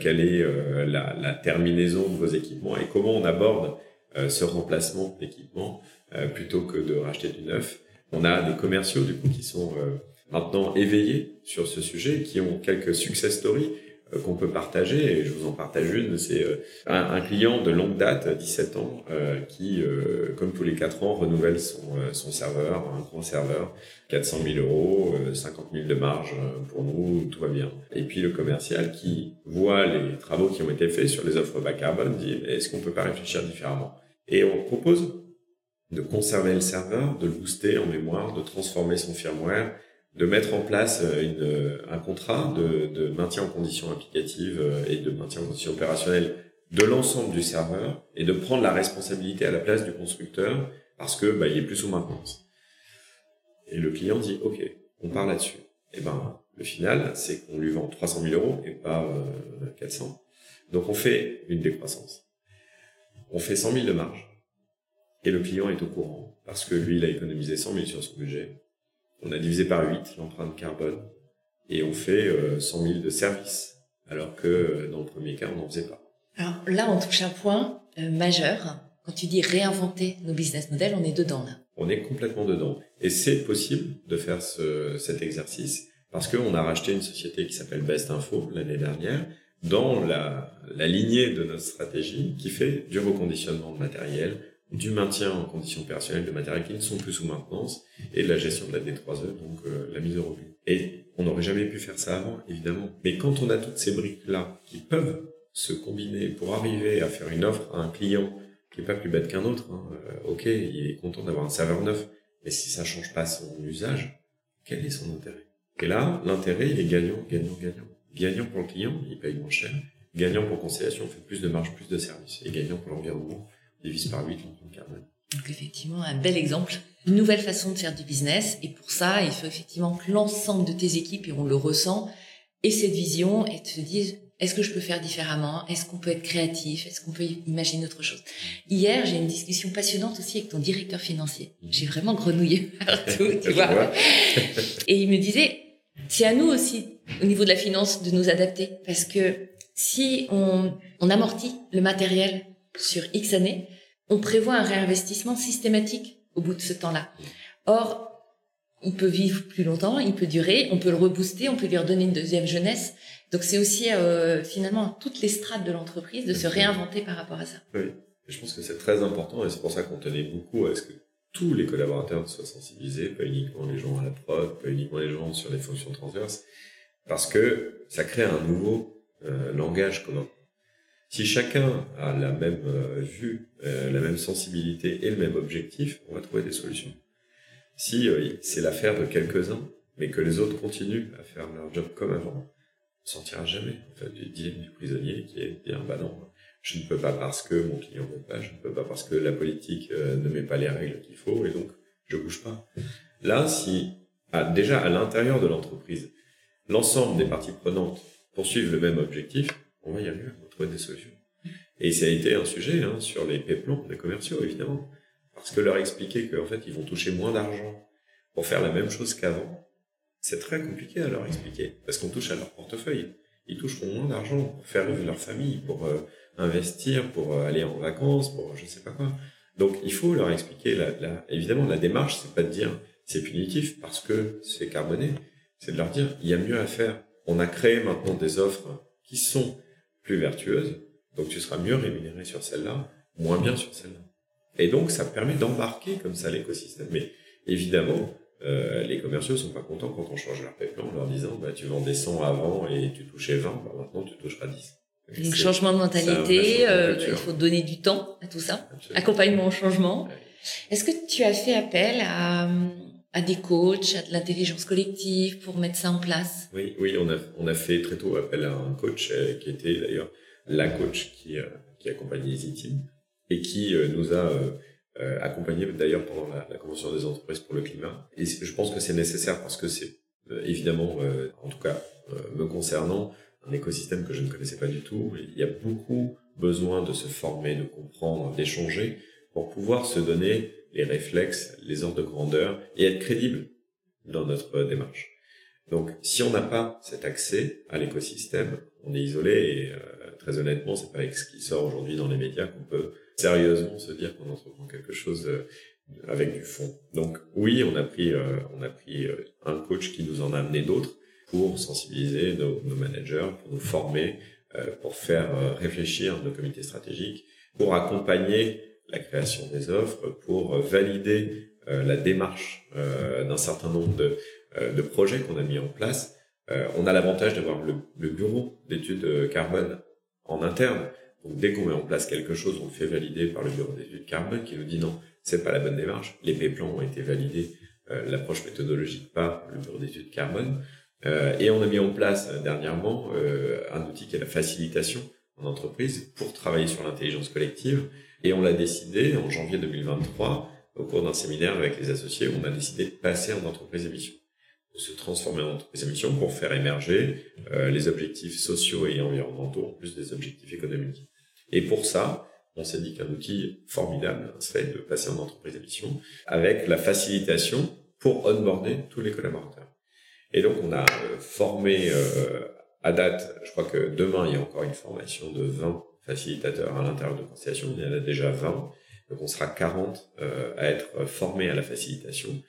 quelle est la, la, terminaison de vos équipements et comment on aborde ce remplacement d'équipement plutôt que de racheter du neuf. On a des commerciaux du coup qui sont maintenant éveillés sur ce sujet, qui ont quelques success stories euh, qu'on peut partager et je vous en partage une c'est euh, un, client de longue date 17 ans euh, qui comme tous les 4 ans renouvelle son, son serveur un grand serveur 400 000 euros 50 000 de marge pour nous tout va bien. Et puis le commercial qui voit les travaux qui ont été faits sur les offres bas carbone dit est-ce qu'on peut pas réfléchir différemment? Et on propose de conserver le serveur de le booster en mémoire de transformer son firmware de mettre en place euh, une, euh, un contrat de, de, maintien en condition applicative euh, et de maintien en condition opérationnelle de l'ensemble du serveur et de prendre la responsabilité à la place du constructeur parce que bah, il est plus sous maintenance. Et le client dit OK, on part là-dessus. Et ben le final, c'est qu'on lui vend 300 000 euros et pas euh, 400. Donc on fait une décroissance. On fait 100 000 de marge. Et le client est au courant parce que lui, il a économisé 100 000 sur son budget on a divisé par 8 l'empreinte carbone et on fait 100 euh, 000 de services, alors que euh, dans le premier cas, on n'en faisait pas. Alors là, on touche un point euh, majeur. Quand tu dis réinventer nos business models, on est dedans là. On est complètement dedans. Et c'est possible de faire ce, cet exercice parce qu'on a racheté une société qui s'appelle Best Info l'année dernière dans la, la lignée de notre stratégie qui fait du reconditionnement de matériel, du maintien en condition opérationnelles de matériel qui ne sont plus sous maintenance et de la gestion de la D3E, donc euh, la mise au rebut. Et on n'aurait jamais pu faire ça avant, évidemment. Mais quand on a toutes ces briques-là qui peuvent se combiner pour arriver à faire une offre à un client qui est pas plus bête qu'un autre, hein, euh, ok, il est content d'avoir un serveur neuf, mais si ça change pas son usage, quel est son intérêt? Et là, l'intérêt, il est gagnant, gagnant, gagnant. Gagnant pour le client, il paye moins cher. Gagnant pour Constellation, on fait plus de marge, plus de services. Et gagnant pour l'environnement, par 8 l'empreinte carbone. Donc effectivement, un bel exemple, une nouvelle façon de faire du business. Et pour ça, il faut effectivement que l'ensemble de tes équipes, et on le ressent, aient cette vision et te disent, est-ce que je peux faire différemment? Est-ce qu'on peut être créatif? Est-ce qu'on peut imaginer autre chose? Hier, j'ai une discussion passionnante aussi avec ton directeur financier. Mhm. J'ai vraiment grenouillé [LAUGHS] partout, [LAUGHS] tu vois. et il me disait, c'est à nous aussi, au niveau de la finance, de nous adapter. Parce que si on, on amortit le matériel sur X années, on prévoit un réinvestissement systématique au bout de ce temps-là. Or, il peut vivre plus longtemps, il peut durer, on peut le rebooster, on peut lui redonner une deuxième jeunesse. Donc c'est aussi euh, finalement toutes les strates de l'entreprise de se réinventer par rapport à ça. Oui, je pense que c'est très important et c'est pour ça qu'on tenait beaucoup à ce que tous les collaborateurs soient sensibilisés, pas uniquement les gens à la prod, pas uniquement les gens sur les fonctions transverses, parce que ça crée un nouveau euh, langage commun. Si chacun a la même euh, vue, euh, la même sensibilité et le même objectif, on va trouver des solutions. Si euh, c'est l'affaire de quelques-uns, mais que les autres continuent à faire leur job comme avant, on sortira jamais en fait, du dilemme du prisonnier qui est de dire bah non, je ne peux pas parce que mon client ne veut pas, je ne peux pas parce que la politique ne met pas les règles qu'il faut et donc je bouge pas. Là, si déjà à l'intérieur de l'entreprise, l'ensemble des parties prenantes poursuivent le même objectif, on va y arriver des solutions. Et ça a été un sujet hein, sur les péplons des commerciaux, évidemment. Parce que leur expliquer qu'en fait, ils vont toucher moins d'argent pour faire la même chose qu'avant, c'est très compliqué à leur expliquer. Parce qu'on touche à leur portefeuille. Ils toucheront moins d'argent pour faire vivre leur famille, pour euh, investir, pour euh, aller en vacances, pour je sais pas quoi. Donc, il faut leur expliquer, la, évidemment, la démarche, c'est pas de dire c'est punitif parce que c'est carboné. C'est de leur dire, il y a mieux à faire. On a créé maintenant des offres qui sont plus vertueuse, donc tu seras mieux rémunéré sur celle-là, moins bien sur celle-là. Et donc, ça permet d'embarquer comme ça l'écosystème. Mais évidemment, euh, les commerciaux sont pas contents quand on change leur plan en leur disant bah, tu vendais 100 avant et tu touchais 20, bah, maintenant tu toucheras 10. Donc, changement de mentalité, euh, il faut donner du temps à tout ça, accompagnement au changement. Est-ce que tu as fait appel à, à des coachs, à de l'intelligence collective pour mettre ça en place Oui, oui, on a, on a fait très tôt appel à un coach euh, qui était d'ailleurs la coach qui, euh, qui accompagnait les teams et qui euh, nous a accompagnés d'ailleurs pendant la, la, convention des entreprises pour le climat. Et je pense que c'est nécessaire parce que c'est évidemment, en tout cas me concernant, un écosystème que je ne connaissais pas du tout. Il y a beaucoup besoin de se former, de comprendre, d'échanger pour pouvoir se donner les réflexes, les ordres de grandeur et être crédible dans notre démarche. Donc, si on n'a pas cet accès à l'écosystème, on est isolé et euh, très honnêtement, c'est pas avec ce qui sort aujourd'hui dans les médias qu'on peut sérieusement se dire qu'on entreprend quelque chose euh, avec du fond. Donc, oui, on a pris, euh, on a pris un coach qui nous en a amené d'autres pour sensibiliser nos, nos, managers, pour nous former, pour faire réfléchir nos comités stratégiques, pour accompagner la création des offres, pour valider euh, la démarche euh, d'un certain nombre de, euh, de projets qu'on a mis en place. on a l'avantage d'avoir le, le, bureau d'études carbone en interne. Donc dès qu'on met en place quelque chose, on le fait valider par le bureau d'études carbone qui nous dit non, c'est pas la bonne démarche. Les P-plans ont été validés, l'approche méthodologique par le bureau d'études carbone. et on a mis en place dernièrement un outil qui est la facilitation en entreprise pour travailler sur l'intelligence collective et on l'a décidé en janvier 2023, au cours d'un séminaire avec les associés, on a décidé de passer en entreprise émission, de se transformer en entreprise émission pour faire émerger euh, les objectifs sociaux et environnementaux en plus des objectifs économiques. Et pour ça, on s'est dit qu'un outil formidable serait de passer en entreprise émission avec la facilitation pour onboarder tous les collaborateurs. Et donc on a euh, formé euh, à date, je crois que demain il y a encore une formation de 20 facilitateurs à l'intérieur de Constellation. Il y en a déjà 20. Donc on sera 40 euh, à être formés à la facilitation.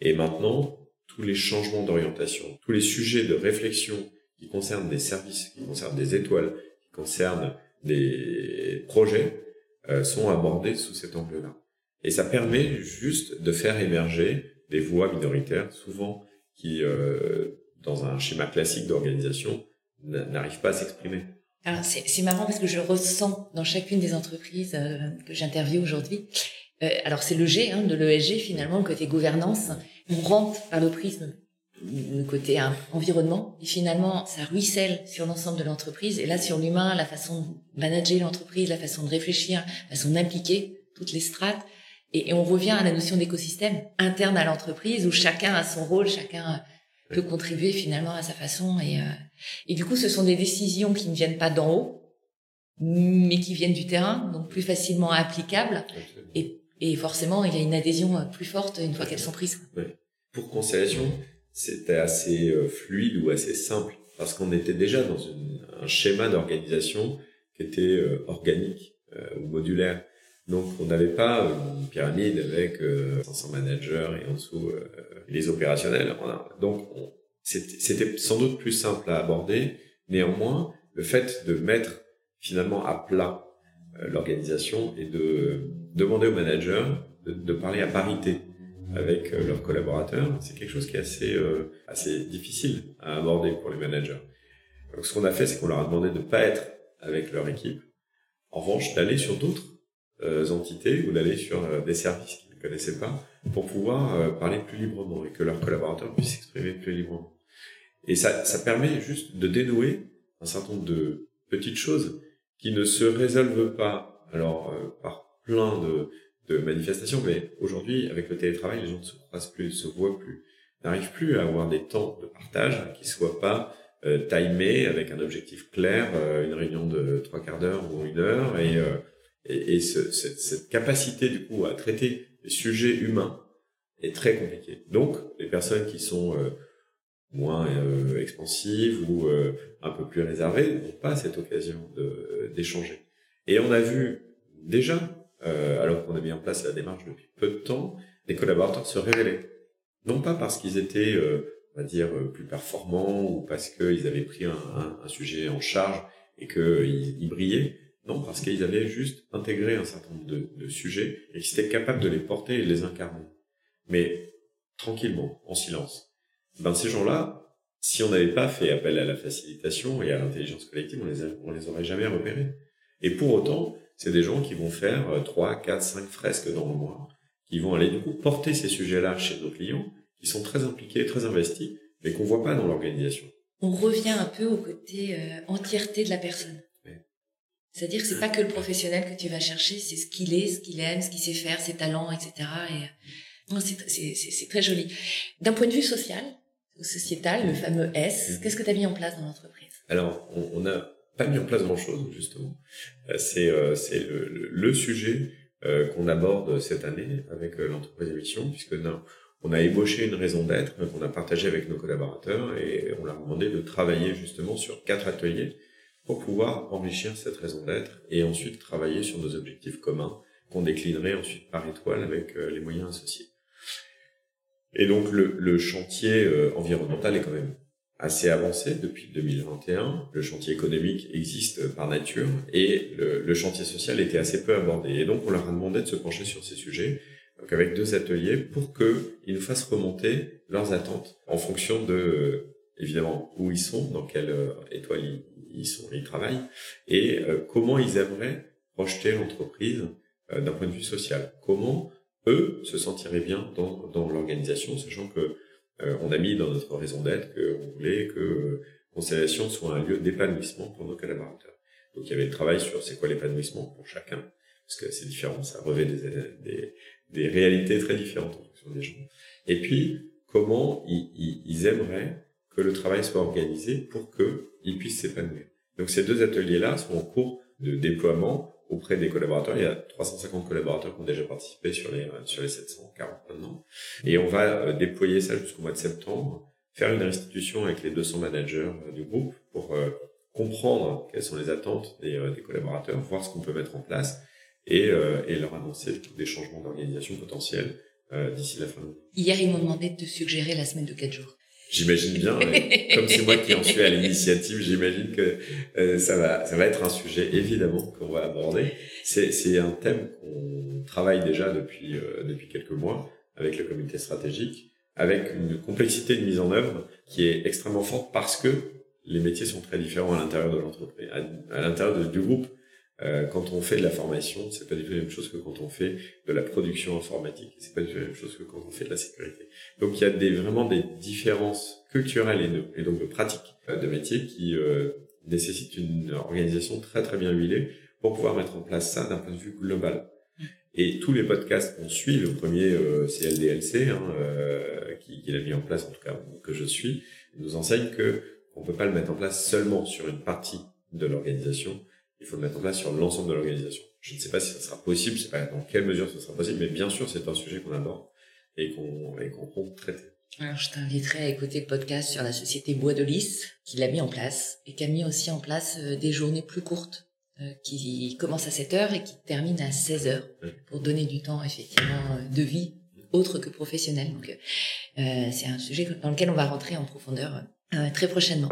Et maintenant, tous les changements d'orientation, tous les sujets de réflexion qui concernent des services, qui concernent des étoiles, qui concernent des projets, euh, sont abordés sous cet angle-là. Et ça permet juste de faire émerger des voix minoritaires, souvent qui, euh, dans un schéma classique d'organisation, n'arrivent pas à s'exprimer. C'est marrant parce que je ressens dans chacune des entreprises euh, que j'interviewe aujourd'hui. Euh, alors c'est le G hein, de l'ESG finalement, le côté gouvernance. On rentre par le prisme le côté hein, environnement et finalement ça ruisselle sur l'ensemble de l'entreprise et là sur l'humain, la façon de manager l'entreprise, la façon de réfléchir, la façon d'impliquer toutes les strates et, et, on revient à la notion d'écosystème interne à l'entreprise où chacun a son rôle, chacun peut contribuer finalement à sa façon. Et, euh, et du coup, ce sont des décisions qui ne viennent pas d'en haut, mais qui viennent du terrain, donc plus facilement applicables. Et, et forcément, il y a une adhésion euh, plus forte une fois qu'elles sont prises. Pour Constellation, c'était assez euh, fluide ou assez simple parce qu'on était déjà dans une, un schéma d'organisation qui était organique ou modulaire. Donc on n'avait pas une pyramide avec 500 managers et en dessous les opérationnels. Donc, c'était sans doute plus simple à aborder. Néanmoins, le fait de mettre finalement à plat euh, l'organisation et de demander aux managers de, parler à parité avec euh, leurs collaborateurs, c'est quelque chose qui est assez euh, assez difficile à aborder pour les managers. Donc, ce qu'on a fait, c'est qu'on leur a demandé de ne pas être avec leur équipe. En revanche, d'aller sur d'autres entités ou d'aller sur des services qu'ils ne connaissaient pas pour pouvoir euh, parler plus librement et que leurs collaborateurs puissent s'exprimer plus librement. Et ça, ça permet juste de dénouer un certain nombre de petites choses qui ne se résolvent pas, alors euh, par plein de, de manifestations, mais aujourd'hui, avec le télétravail, les gens ne se croisent plus, ne se voient plus, n'arrivent plus à avoir des temps de partage qui soient pas euh, timés avec un objectif clair, euh, une réunion de trois quarts d'heure ou une heure, et, et, et ce, cette, cette, capacité du coup à traiter les sujets humains est très compliqué. Donc, les personnes qui sont euh, moins euh, expansives ou euh, un peu plus réservées n'ont pas cette occasion de d'échanger. Et on a vu déjà, alors qu'on a mis en place la démarche depuis peu de temps, les collaborateurs se révéler. Non pas parce qu'ils étaient, on va dire, plus performants ou parce qu'ils avaient pris un, un, sujet en charge et qu'ils ils brillaient. Non, parce qu'ils avaient juste intégré un certain nombre de, sujets et qu'ils étaient capables de les porter et de les incarner. Mais tranquillement, en silence. Ben, ces gens-là, si on n'avait pas fait appel à la facilitation et à l'intelligence collective, on les, on les aurait jamais repérés. Et pour autant, c'est des gens qui vont faire 3, 4, 5 fresques dans le mois, qui vont aller du coup porter ces sujets-là chez nos clients, qui sont très impliqués, très investis, mais qu'on voit pas dans l'organisation. On revient un peu au côté euh, entièreté de la personne. C'est-à-dire que c'est pas que le professionnel que tu vas chercher, c'est ce qu'il est, ce qu'il aime, ce qu'il sait faire, ses talents, etc. Et euh, c'est très joli. D'un point de vue social, sociétal, le fameux S, mm-hmm. qu'est-ce que tu as mis en place dans l'entreprise? Alors, on n'a pas mis en place grand-chose, justement. Euh, c'est euh, c'est le, le, sujet qu'on aborde cette année avec l'entreprise émission, puisque on a ébauché une raison d'être qu'on a partagée avec nos collaborateurs et on leur a demandé de travailler justement sur quatre ateliers pour pouvoir enrichir cette raison d'être et ensuite travailler sur nos objectifs communs qu'on déclinerait ensuite par étoile avec euh, les moyens associés. Et donc le, le chantier euh, environnemental est quand même assez avancé depuis 2021. Le chantier économique existe par nature et le, le, chantier social était assez peu abordé. Et donc on leur a demandé de se pencher sur ces sujets, donc avec deux ateliers, pour qu'ils nous fassent remonter leurs attentes en fonction de évidemment où ils sont, dans quelle étoile ils, sont, ils travaillent, et euh, comment ils aimeraient projeter l'entreprise euh, d'un point de vue social. Comment eux se sentiraient bien dans, dans l'organisation, sachant que euh, on a mis dans notre raison d'être qu'on voulait que Constellation soit un lieu d'épanouissement pour nos collaborateurs. Donc il y avait le travail sur c'est quoi l'épanouissement pour chacun, parce que c'est différent, ça revêt des, des, des, réalités très différentes en fonction des gens. Et puis comment ils, ils, ils aimeraient que le travail soit organisé pour qu'ils puissent s'épanouir. Donc ces deux ateliers-là sont en cours de déploiement auprès des collaborateurs. Il y a 350 collaborateurs qui ont déjà participé sur les sur les 740 maintenant. Et on va euh, déployer ça jusqu'au mois de septembre, faire une restitution avec les 200 managers euh, du groupe pour euh, comprendre quelles sont les attentes des, collaborateurs, voir ce qu'on peut mettre en place et, et leur annoncer des changements d'organisation potentiels d'ici la fin de l'année. Hier, ils m'ont demandé de suggérer la semaine de 4 jours. J'imagine bien, [LAUGHS] comme c'est moi qui en suis à l'initiative, j'imagine que euh, ça va ça va être un sujet évidemment qu'on va aborder. C'est c'est un thème qu'on travaille déjà depuis euh, depuis quelques mois avec le comité stratégique, avec une complexité de mise en œuvre qui est extrêmement forte parce que les métiers sont très différents à l'intérieur de l'entreprise, à, l'intérieur du groupe. Euh, quand on fait de la formation, c'est pas du tout la même chose que quand on fait de la production informatique. C'est pas du tout la même chose que quand on fait de la sécurité. Donc il y a des, vraiment des différences culturelles et, donc de pratiques euh, de métiers qui euh, nécessitent une organisation très très bien huilée pour pouvoir mettre en place ça d'un point de vue global. Et tous les podcasts qu'on suit, le premier euh, c'est hein, euh, qui, qui l'a mis en place en tout cas que je suis, nous enseigne que on peut pas le mettre en place seulement sur une partie de l'organisation, il faut le mettre en place sur l'ensemble de l'organisation. Je ne sais pas si ça sera possible, je sais pas dans quelle mesure ce sera possible, mais bien sûr, c'est un sujet qu'on aborde et qu'on qu'on compte traiter. Alors, je t'inviterai à écouter le podcast sur la société Bois de Lys, qui l'a mis en place et qui a mis aussi en place euh, des journées plus courtes, euh, qui commencent à 7 heures et qui terminent à 16 heures, pour donner du temps, effectivement, euh, de vie autre que professionnel. Donc, euh, c'est un sujet dans lequel on va rentrer en profondeur très prochainement.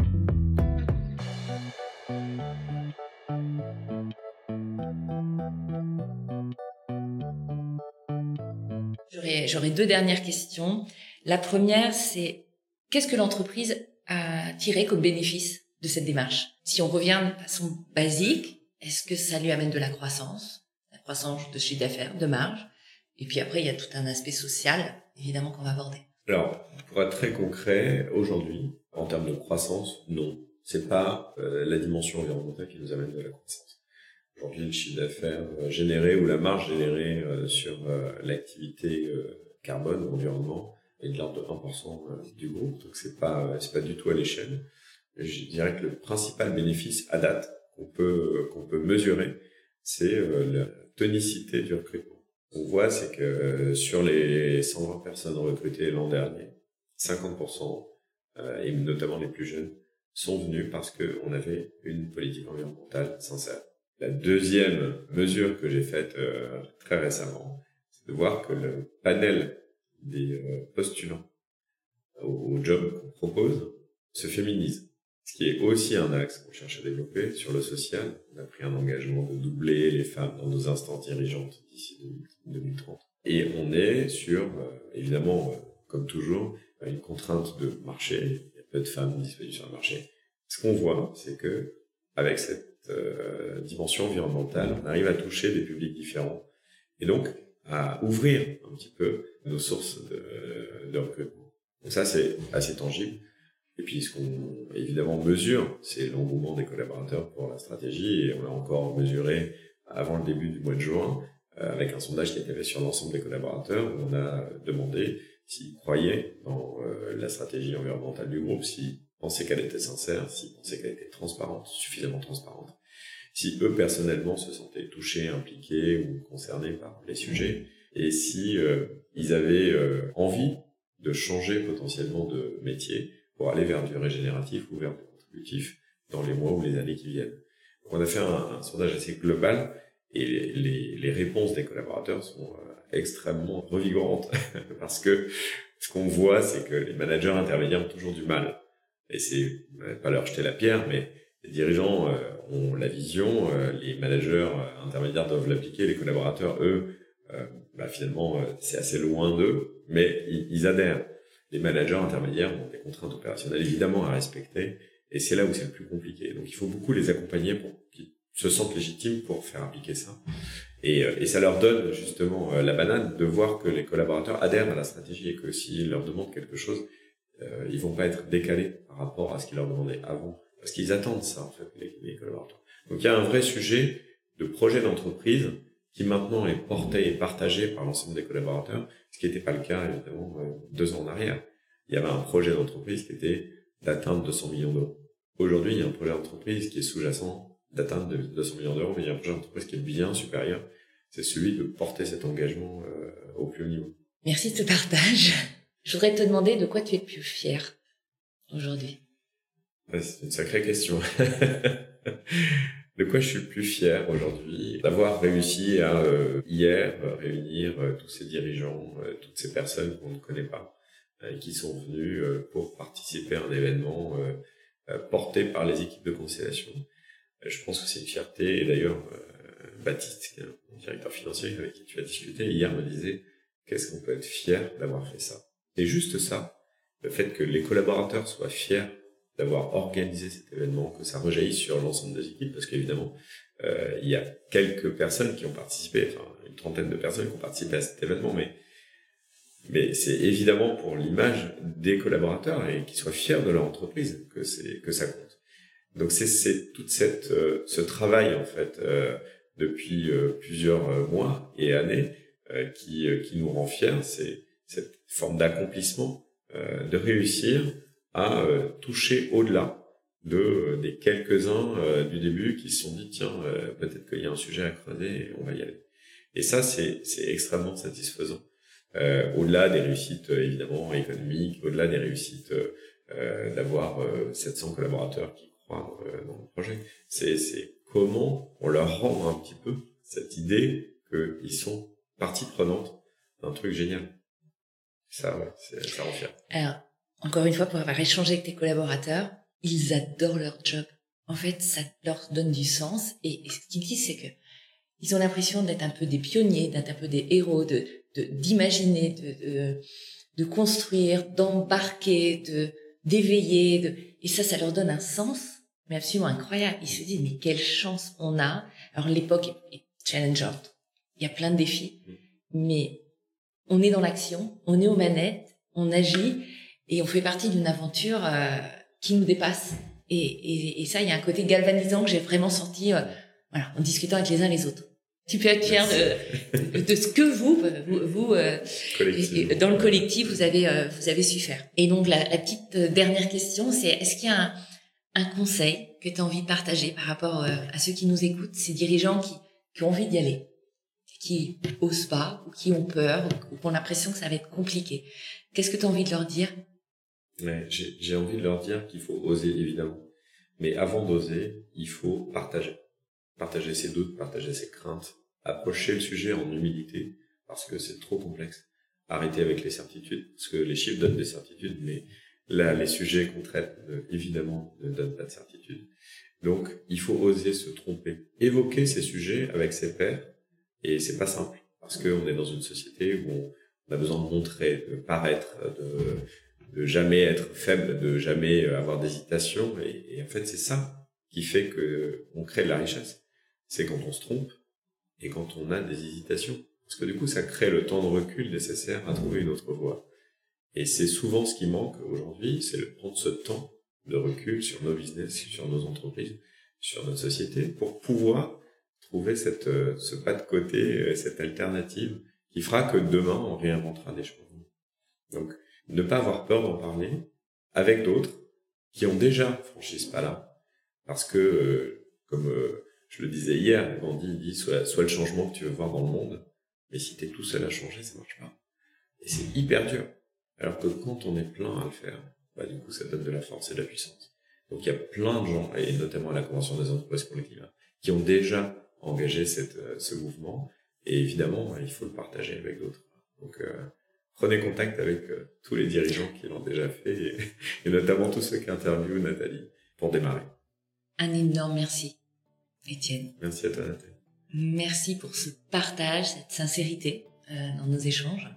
J'aurais deux dernières questions. La première, c'est qu'est-ce que l'entreprise a tiré comme bénéfice de cette démarche? Si on revient de façon basique, est-ce que ça lui amène de la croissance? La croissance de chiffre d'affaires, de marge? Et puis après, il y a tout un aspect social, évidemment, qu'on va aborder. Alors, pour être très concret, aujourd'hui, en termes de croissance, non. C'est pas euh, la dimension environnementale qui nous amène de la croissance. Aujourd'hui, le chiffre d'affaires euh, généré ou la marge générée euh, sur l'activité carbone environnement est de l'ordre de 1% du groupe, donc c'est pas c'est pas du tout à l'échelle. Je dirais que le principal bénéfice à date qu'on peut qu'on peut mesurer, c'est la tonicité du recrutement. On voit c'est que sur les 120 personnes recrutées l'an dernier, 50% et notamment les plus jeunes sont venus parce qu'on avait une politique environnementale sincère. La deuxième mesure que j'ai faite euh, très récemment, de voir que le panel des euh, postulants au, job qu'on propose se féminise. Ce qui est aussi un axe qu'on cherche à développer sur le social. On a pris un engagement de doubler les femmes dans nos instances dirigeantes d'ici 2030. Et on est sur, euh, évidemment, euh, comme toujours, une contrainte de marché. Il y a peu de femmes disponibles sur le marché. Ce qu'on voit, c'est que avec cette dimension environnementale, on arrive à toucher des publics différents et donc à ouvrir un petit peu nos sources de, recrutement. Donc ça, c'est assez tangible. Et puis, ce qu'on évidemment mesure, c'est l'engouement des collaborateurs pour la stratégie. Et on l'a encore mesuré avant le début du mois de juin, euh, avec un sondage qui a été fait sur l'ensemble des collaborateurs, on a demandé s'ils croyaient dans euh, la stratégie environnementale du groupe, s'ils pensaient qu'elle était sincère, s'ils pensaient qu'elle était transparente, suffisamment transparente, si eux personnellement se sentaient touchés, impliqués ou concernés par les sujets, et si euh, ils avaient envie de changer potentiellement de métier pour aller vers du régénératif ou vers du contributif dans les mois ou les années qui viennent. On a fait un, sondage assez global et les, les, réponses des collaborateurs sont euh, extrêmement revigorantes [LAUGHS] parce que ce qu'on voit, c'est que les managers intermédiaires ont toujours du mal. Et c'est pas leur jeter la pierre, mais les dirigeants euh, ont la vision, euh, les managers intermédiaires doivent l'appliquer, les collaborateurs, eux, bah, finalement, c'est assez loin d'eux, mais ils, adhèrent les managers intermédiaires ont des contraintes opérationnelles évidemment à respecter, et c'est là où c'est le plus compliqué. Donc il faut beaucoup les accompagner pour qu'ils se sentent légitimes pour faire appliquer ça. Et, euh, et ça leur donne justement euh, la banane de voir que les collaborateurs adhèrent à la stratégie et que s'ils leur demandent quelque chose, euh, ils vont pas être décalés par rapport à ce qu'ils leur demandaient avant, parce qu'ils attendent ça en fait les, collaborateurs. Donc il y a un vrai sujet de projet d'entreprise qui maintenant est porté et partagé par l'ensemble des collaborateurs, ce qui n'était pas le cas évidemment euh, deux ans en arrière. Il y avait un projet d'entreprise qui était d'atteindre 200 millions d'euros. Aujourd'hui, il y a un projet d'entreprise qui est sous-jacent d'atteindre 200 millions d'euros, mais il y a un projet d'entreprise qui est bien supérieur. C'est celui de porter cet engagement euh, au plus haut niveau. Merci de ce partage. Je voudrais te demander de quoi tu es le plus fier aujourd'hui? C'est une sacrée question. [LAUGHS] De quoi je suis le plus fier aujourd'hui? D'avoir réussi à, euh, hier, euh, réunir euh, tous ces dirigeants, toutes ces personnes qu'on ne connaît pas, qui sont venus pour participer à un événement porté par les équipes de constellation. Je pense que c'est une fierté, et d'ailleurs, Baptiste, un directeur financier avec qui tu as discuté, hier me disait, qu'est-ce qu'on peut être fier d'avoir fait ça? Et juste ça, le fait que les collaborateurs soient fiers d'avoir organisé cet événement, que ça rejaillit sur l'ensemble des équipes, parce qu'évidemment, euh, il y a quelques personnes qui ont participé, enfin une trentaine de personnes qui ont participé à cet événement, mais mais c'est évidemment pour l'image des collaborateurs et qu'ils soient fiers de leur entreprise que c'est que ça compte. Donc c'est c'est toute cette euh, ce travail en fait euh, depuis euh, plusieurs mois et années qui qui nous rend fiers, c'est cette forme d'accomplissement, de réussir à euh, toucher au-delà de euh, des quelques-uns euh, du début qui se sont dit tiens peut-être qu'il y a un sujet à creuser et on va y aller. Et ça c'est c'est extrêmement satisfaisant. au-delà des réussites évidemment économiques, au-delà des réussites d'avoir 700 collaborateurs qui croient dans le projet, c'est c'est comment on leur rend un petit peu cette idée qu'ils sont partie prenante d'un truc génial. Ça, ouais, ça rend fier. Alors, encore une fois, pour avoir échangé avec tes collaborateurs, ils adorent leur job. En fait, ça leur donne du sens. Et, ce qu'ils disent, c'est que ils ont l'impression d'être un peu des pionniers, d'être un peu des héros, de d'imaginer, de, de, construire, d'embarquer, de d'éveiller. De... Et ça, ça leur donne un sens, mais absolument incroyable. Ils se disent, mais quelle chance on a. Alors l'époque est challengeante. Il y a plein de défis, mais on est dans l'action, on est aux manettes, on agit et on fait partie d'une aventure euh, qui nous dépasse. Et, et, et, ça, il y a un côté galvanisant que j'ai vraiment senti euh, voilà, en discutant avec les uns les autres. Tu peux être fier de, de, ce que vous, vous, euh, dans le collectif, vous avez, vous avez su faire. Et donc, la, la petite dernière question, c'est est-ce qu'il y a un, un conseil que tu as envie de partager par rapport à ceux qui nous écoutent, ces dirigeants qui, qui ont envie d'y aller, qui osent pas, ou qui ont peur, ou qui ont l'impression que ça va être compliqué? Qu'est-ce que tu as envie de leur dire? J'ai envie de leur dire qu'il faut oser, évidemment. Mais avant d'oser, il faut partager. Partager ses doutes, partager ses craintes, approcher le sujet en humilité, parce que c'est trop complexe. Arrêter avec les certitudes, parce que les chiffres donnent des certitudes, mais Là, les sujets qu'on traite, évidemment, ne donnent pas de certitude. Donc, il faut oser se tromper, évoquer ces sujets avec ses pairs, et c'est pas simple parce qu'on est dans une société où on a besoin de montrer, de paraître, de, de jamais être faible, de jamais avoir d'hésitation, et, en fait, c'est ça qui fait que on crée de la richesse. C'est quand on se trompe et quand on a des hésitations, parce que du coup, ça crée le temps de recul nécessaire à trouver une autre voie. Et c'est souvent ce qui manque aujourd'hui, c'est de prendre ce temps de recul sur nos business, sur nos entreprises, sur notre société, pour pouvoir trouver cette, euh, ce pas de côté, euh, cette alternative qui fera que demain, on réinventera des choses. Donc, ne pas avoir peur d'en parler avec d'autres qui ont déjà franchi ce pas-là. Parce que, euh, comme je le disais hier, Gandhi dit, soit, soit le changement que tu veux voir dans le monde, mais si tu es tout seul à changer, ça marche pas. Et c'est hyper dur. Alors que quand on est plein à le faire, bah, du coup, ça donne de la force et de la puissance. Donc, il y a plein de gens, et notamment à la Convention des entreprises pour le climat, qui ont déjà engagé cette, euh, ce mouvement. Et évidemment, il faut le partager avec d'autres. Donc, euh, prenez contact avec euh, tous les dirigeants qui l'ont déjà fait, [LAUGHS] et, notamment tous ceux qui interviewent Nathalie, pour démarrer. Un énorme merci, Étienne. Merci à toi, Nathalie. Merci pour ce partage, cette sincérité dans nos échanges.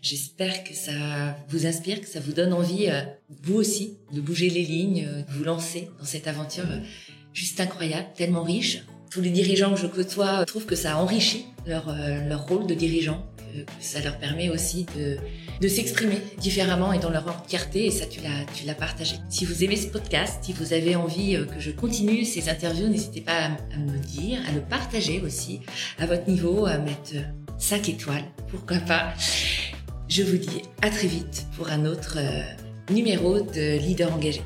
J'espère que ça vous inspire, que ça vous donne envie, euh, vous aussi, de bouger les lignes, euh, de vous lancer dans cette aventure euh, juste incroyable, tellement riche. Tous les dirigeants que je côtoie trouvent que ça enrichit leur, leur rôle de dirigeant, ça leur permet aussi de, s'exprimer différemment et dans leur entièreté, et ça tu l'as, tu l'as partagé. Si vous aimez ce podcast, si vous avez envie que je continue ces interviews, n'hésitez pas à, à me le dire, à le partager aussi à votre niveau, à mettre 5 étoiles, pourquoi pas. Je vous dis à très vite pour un autre euh, numéro de Leader engagé.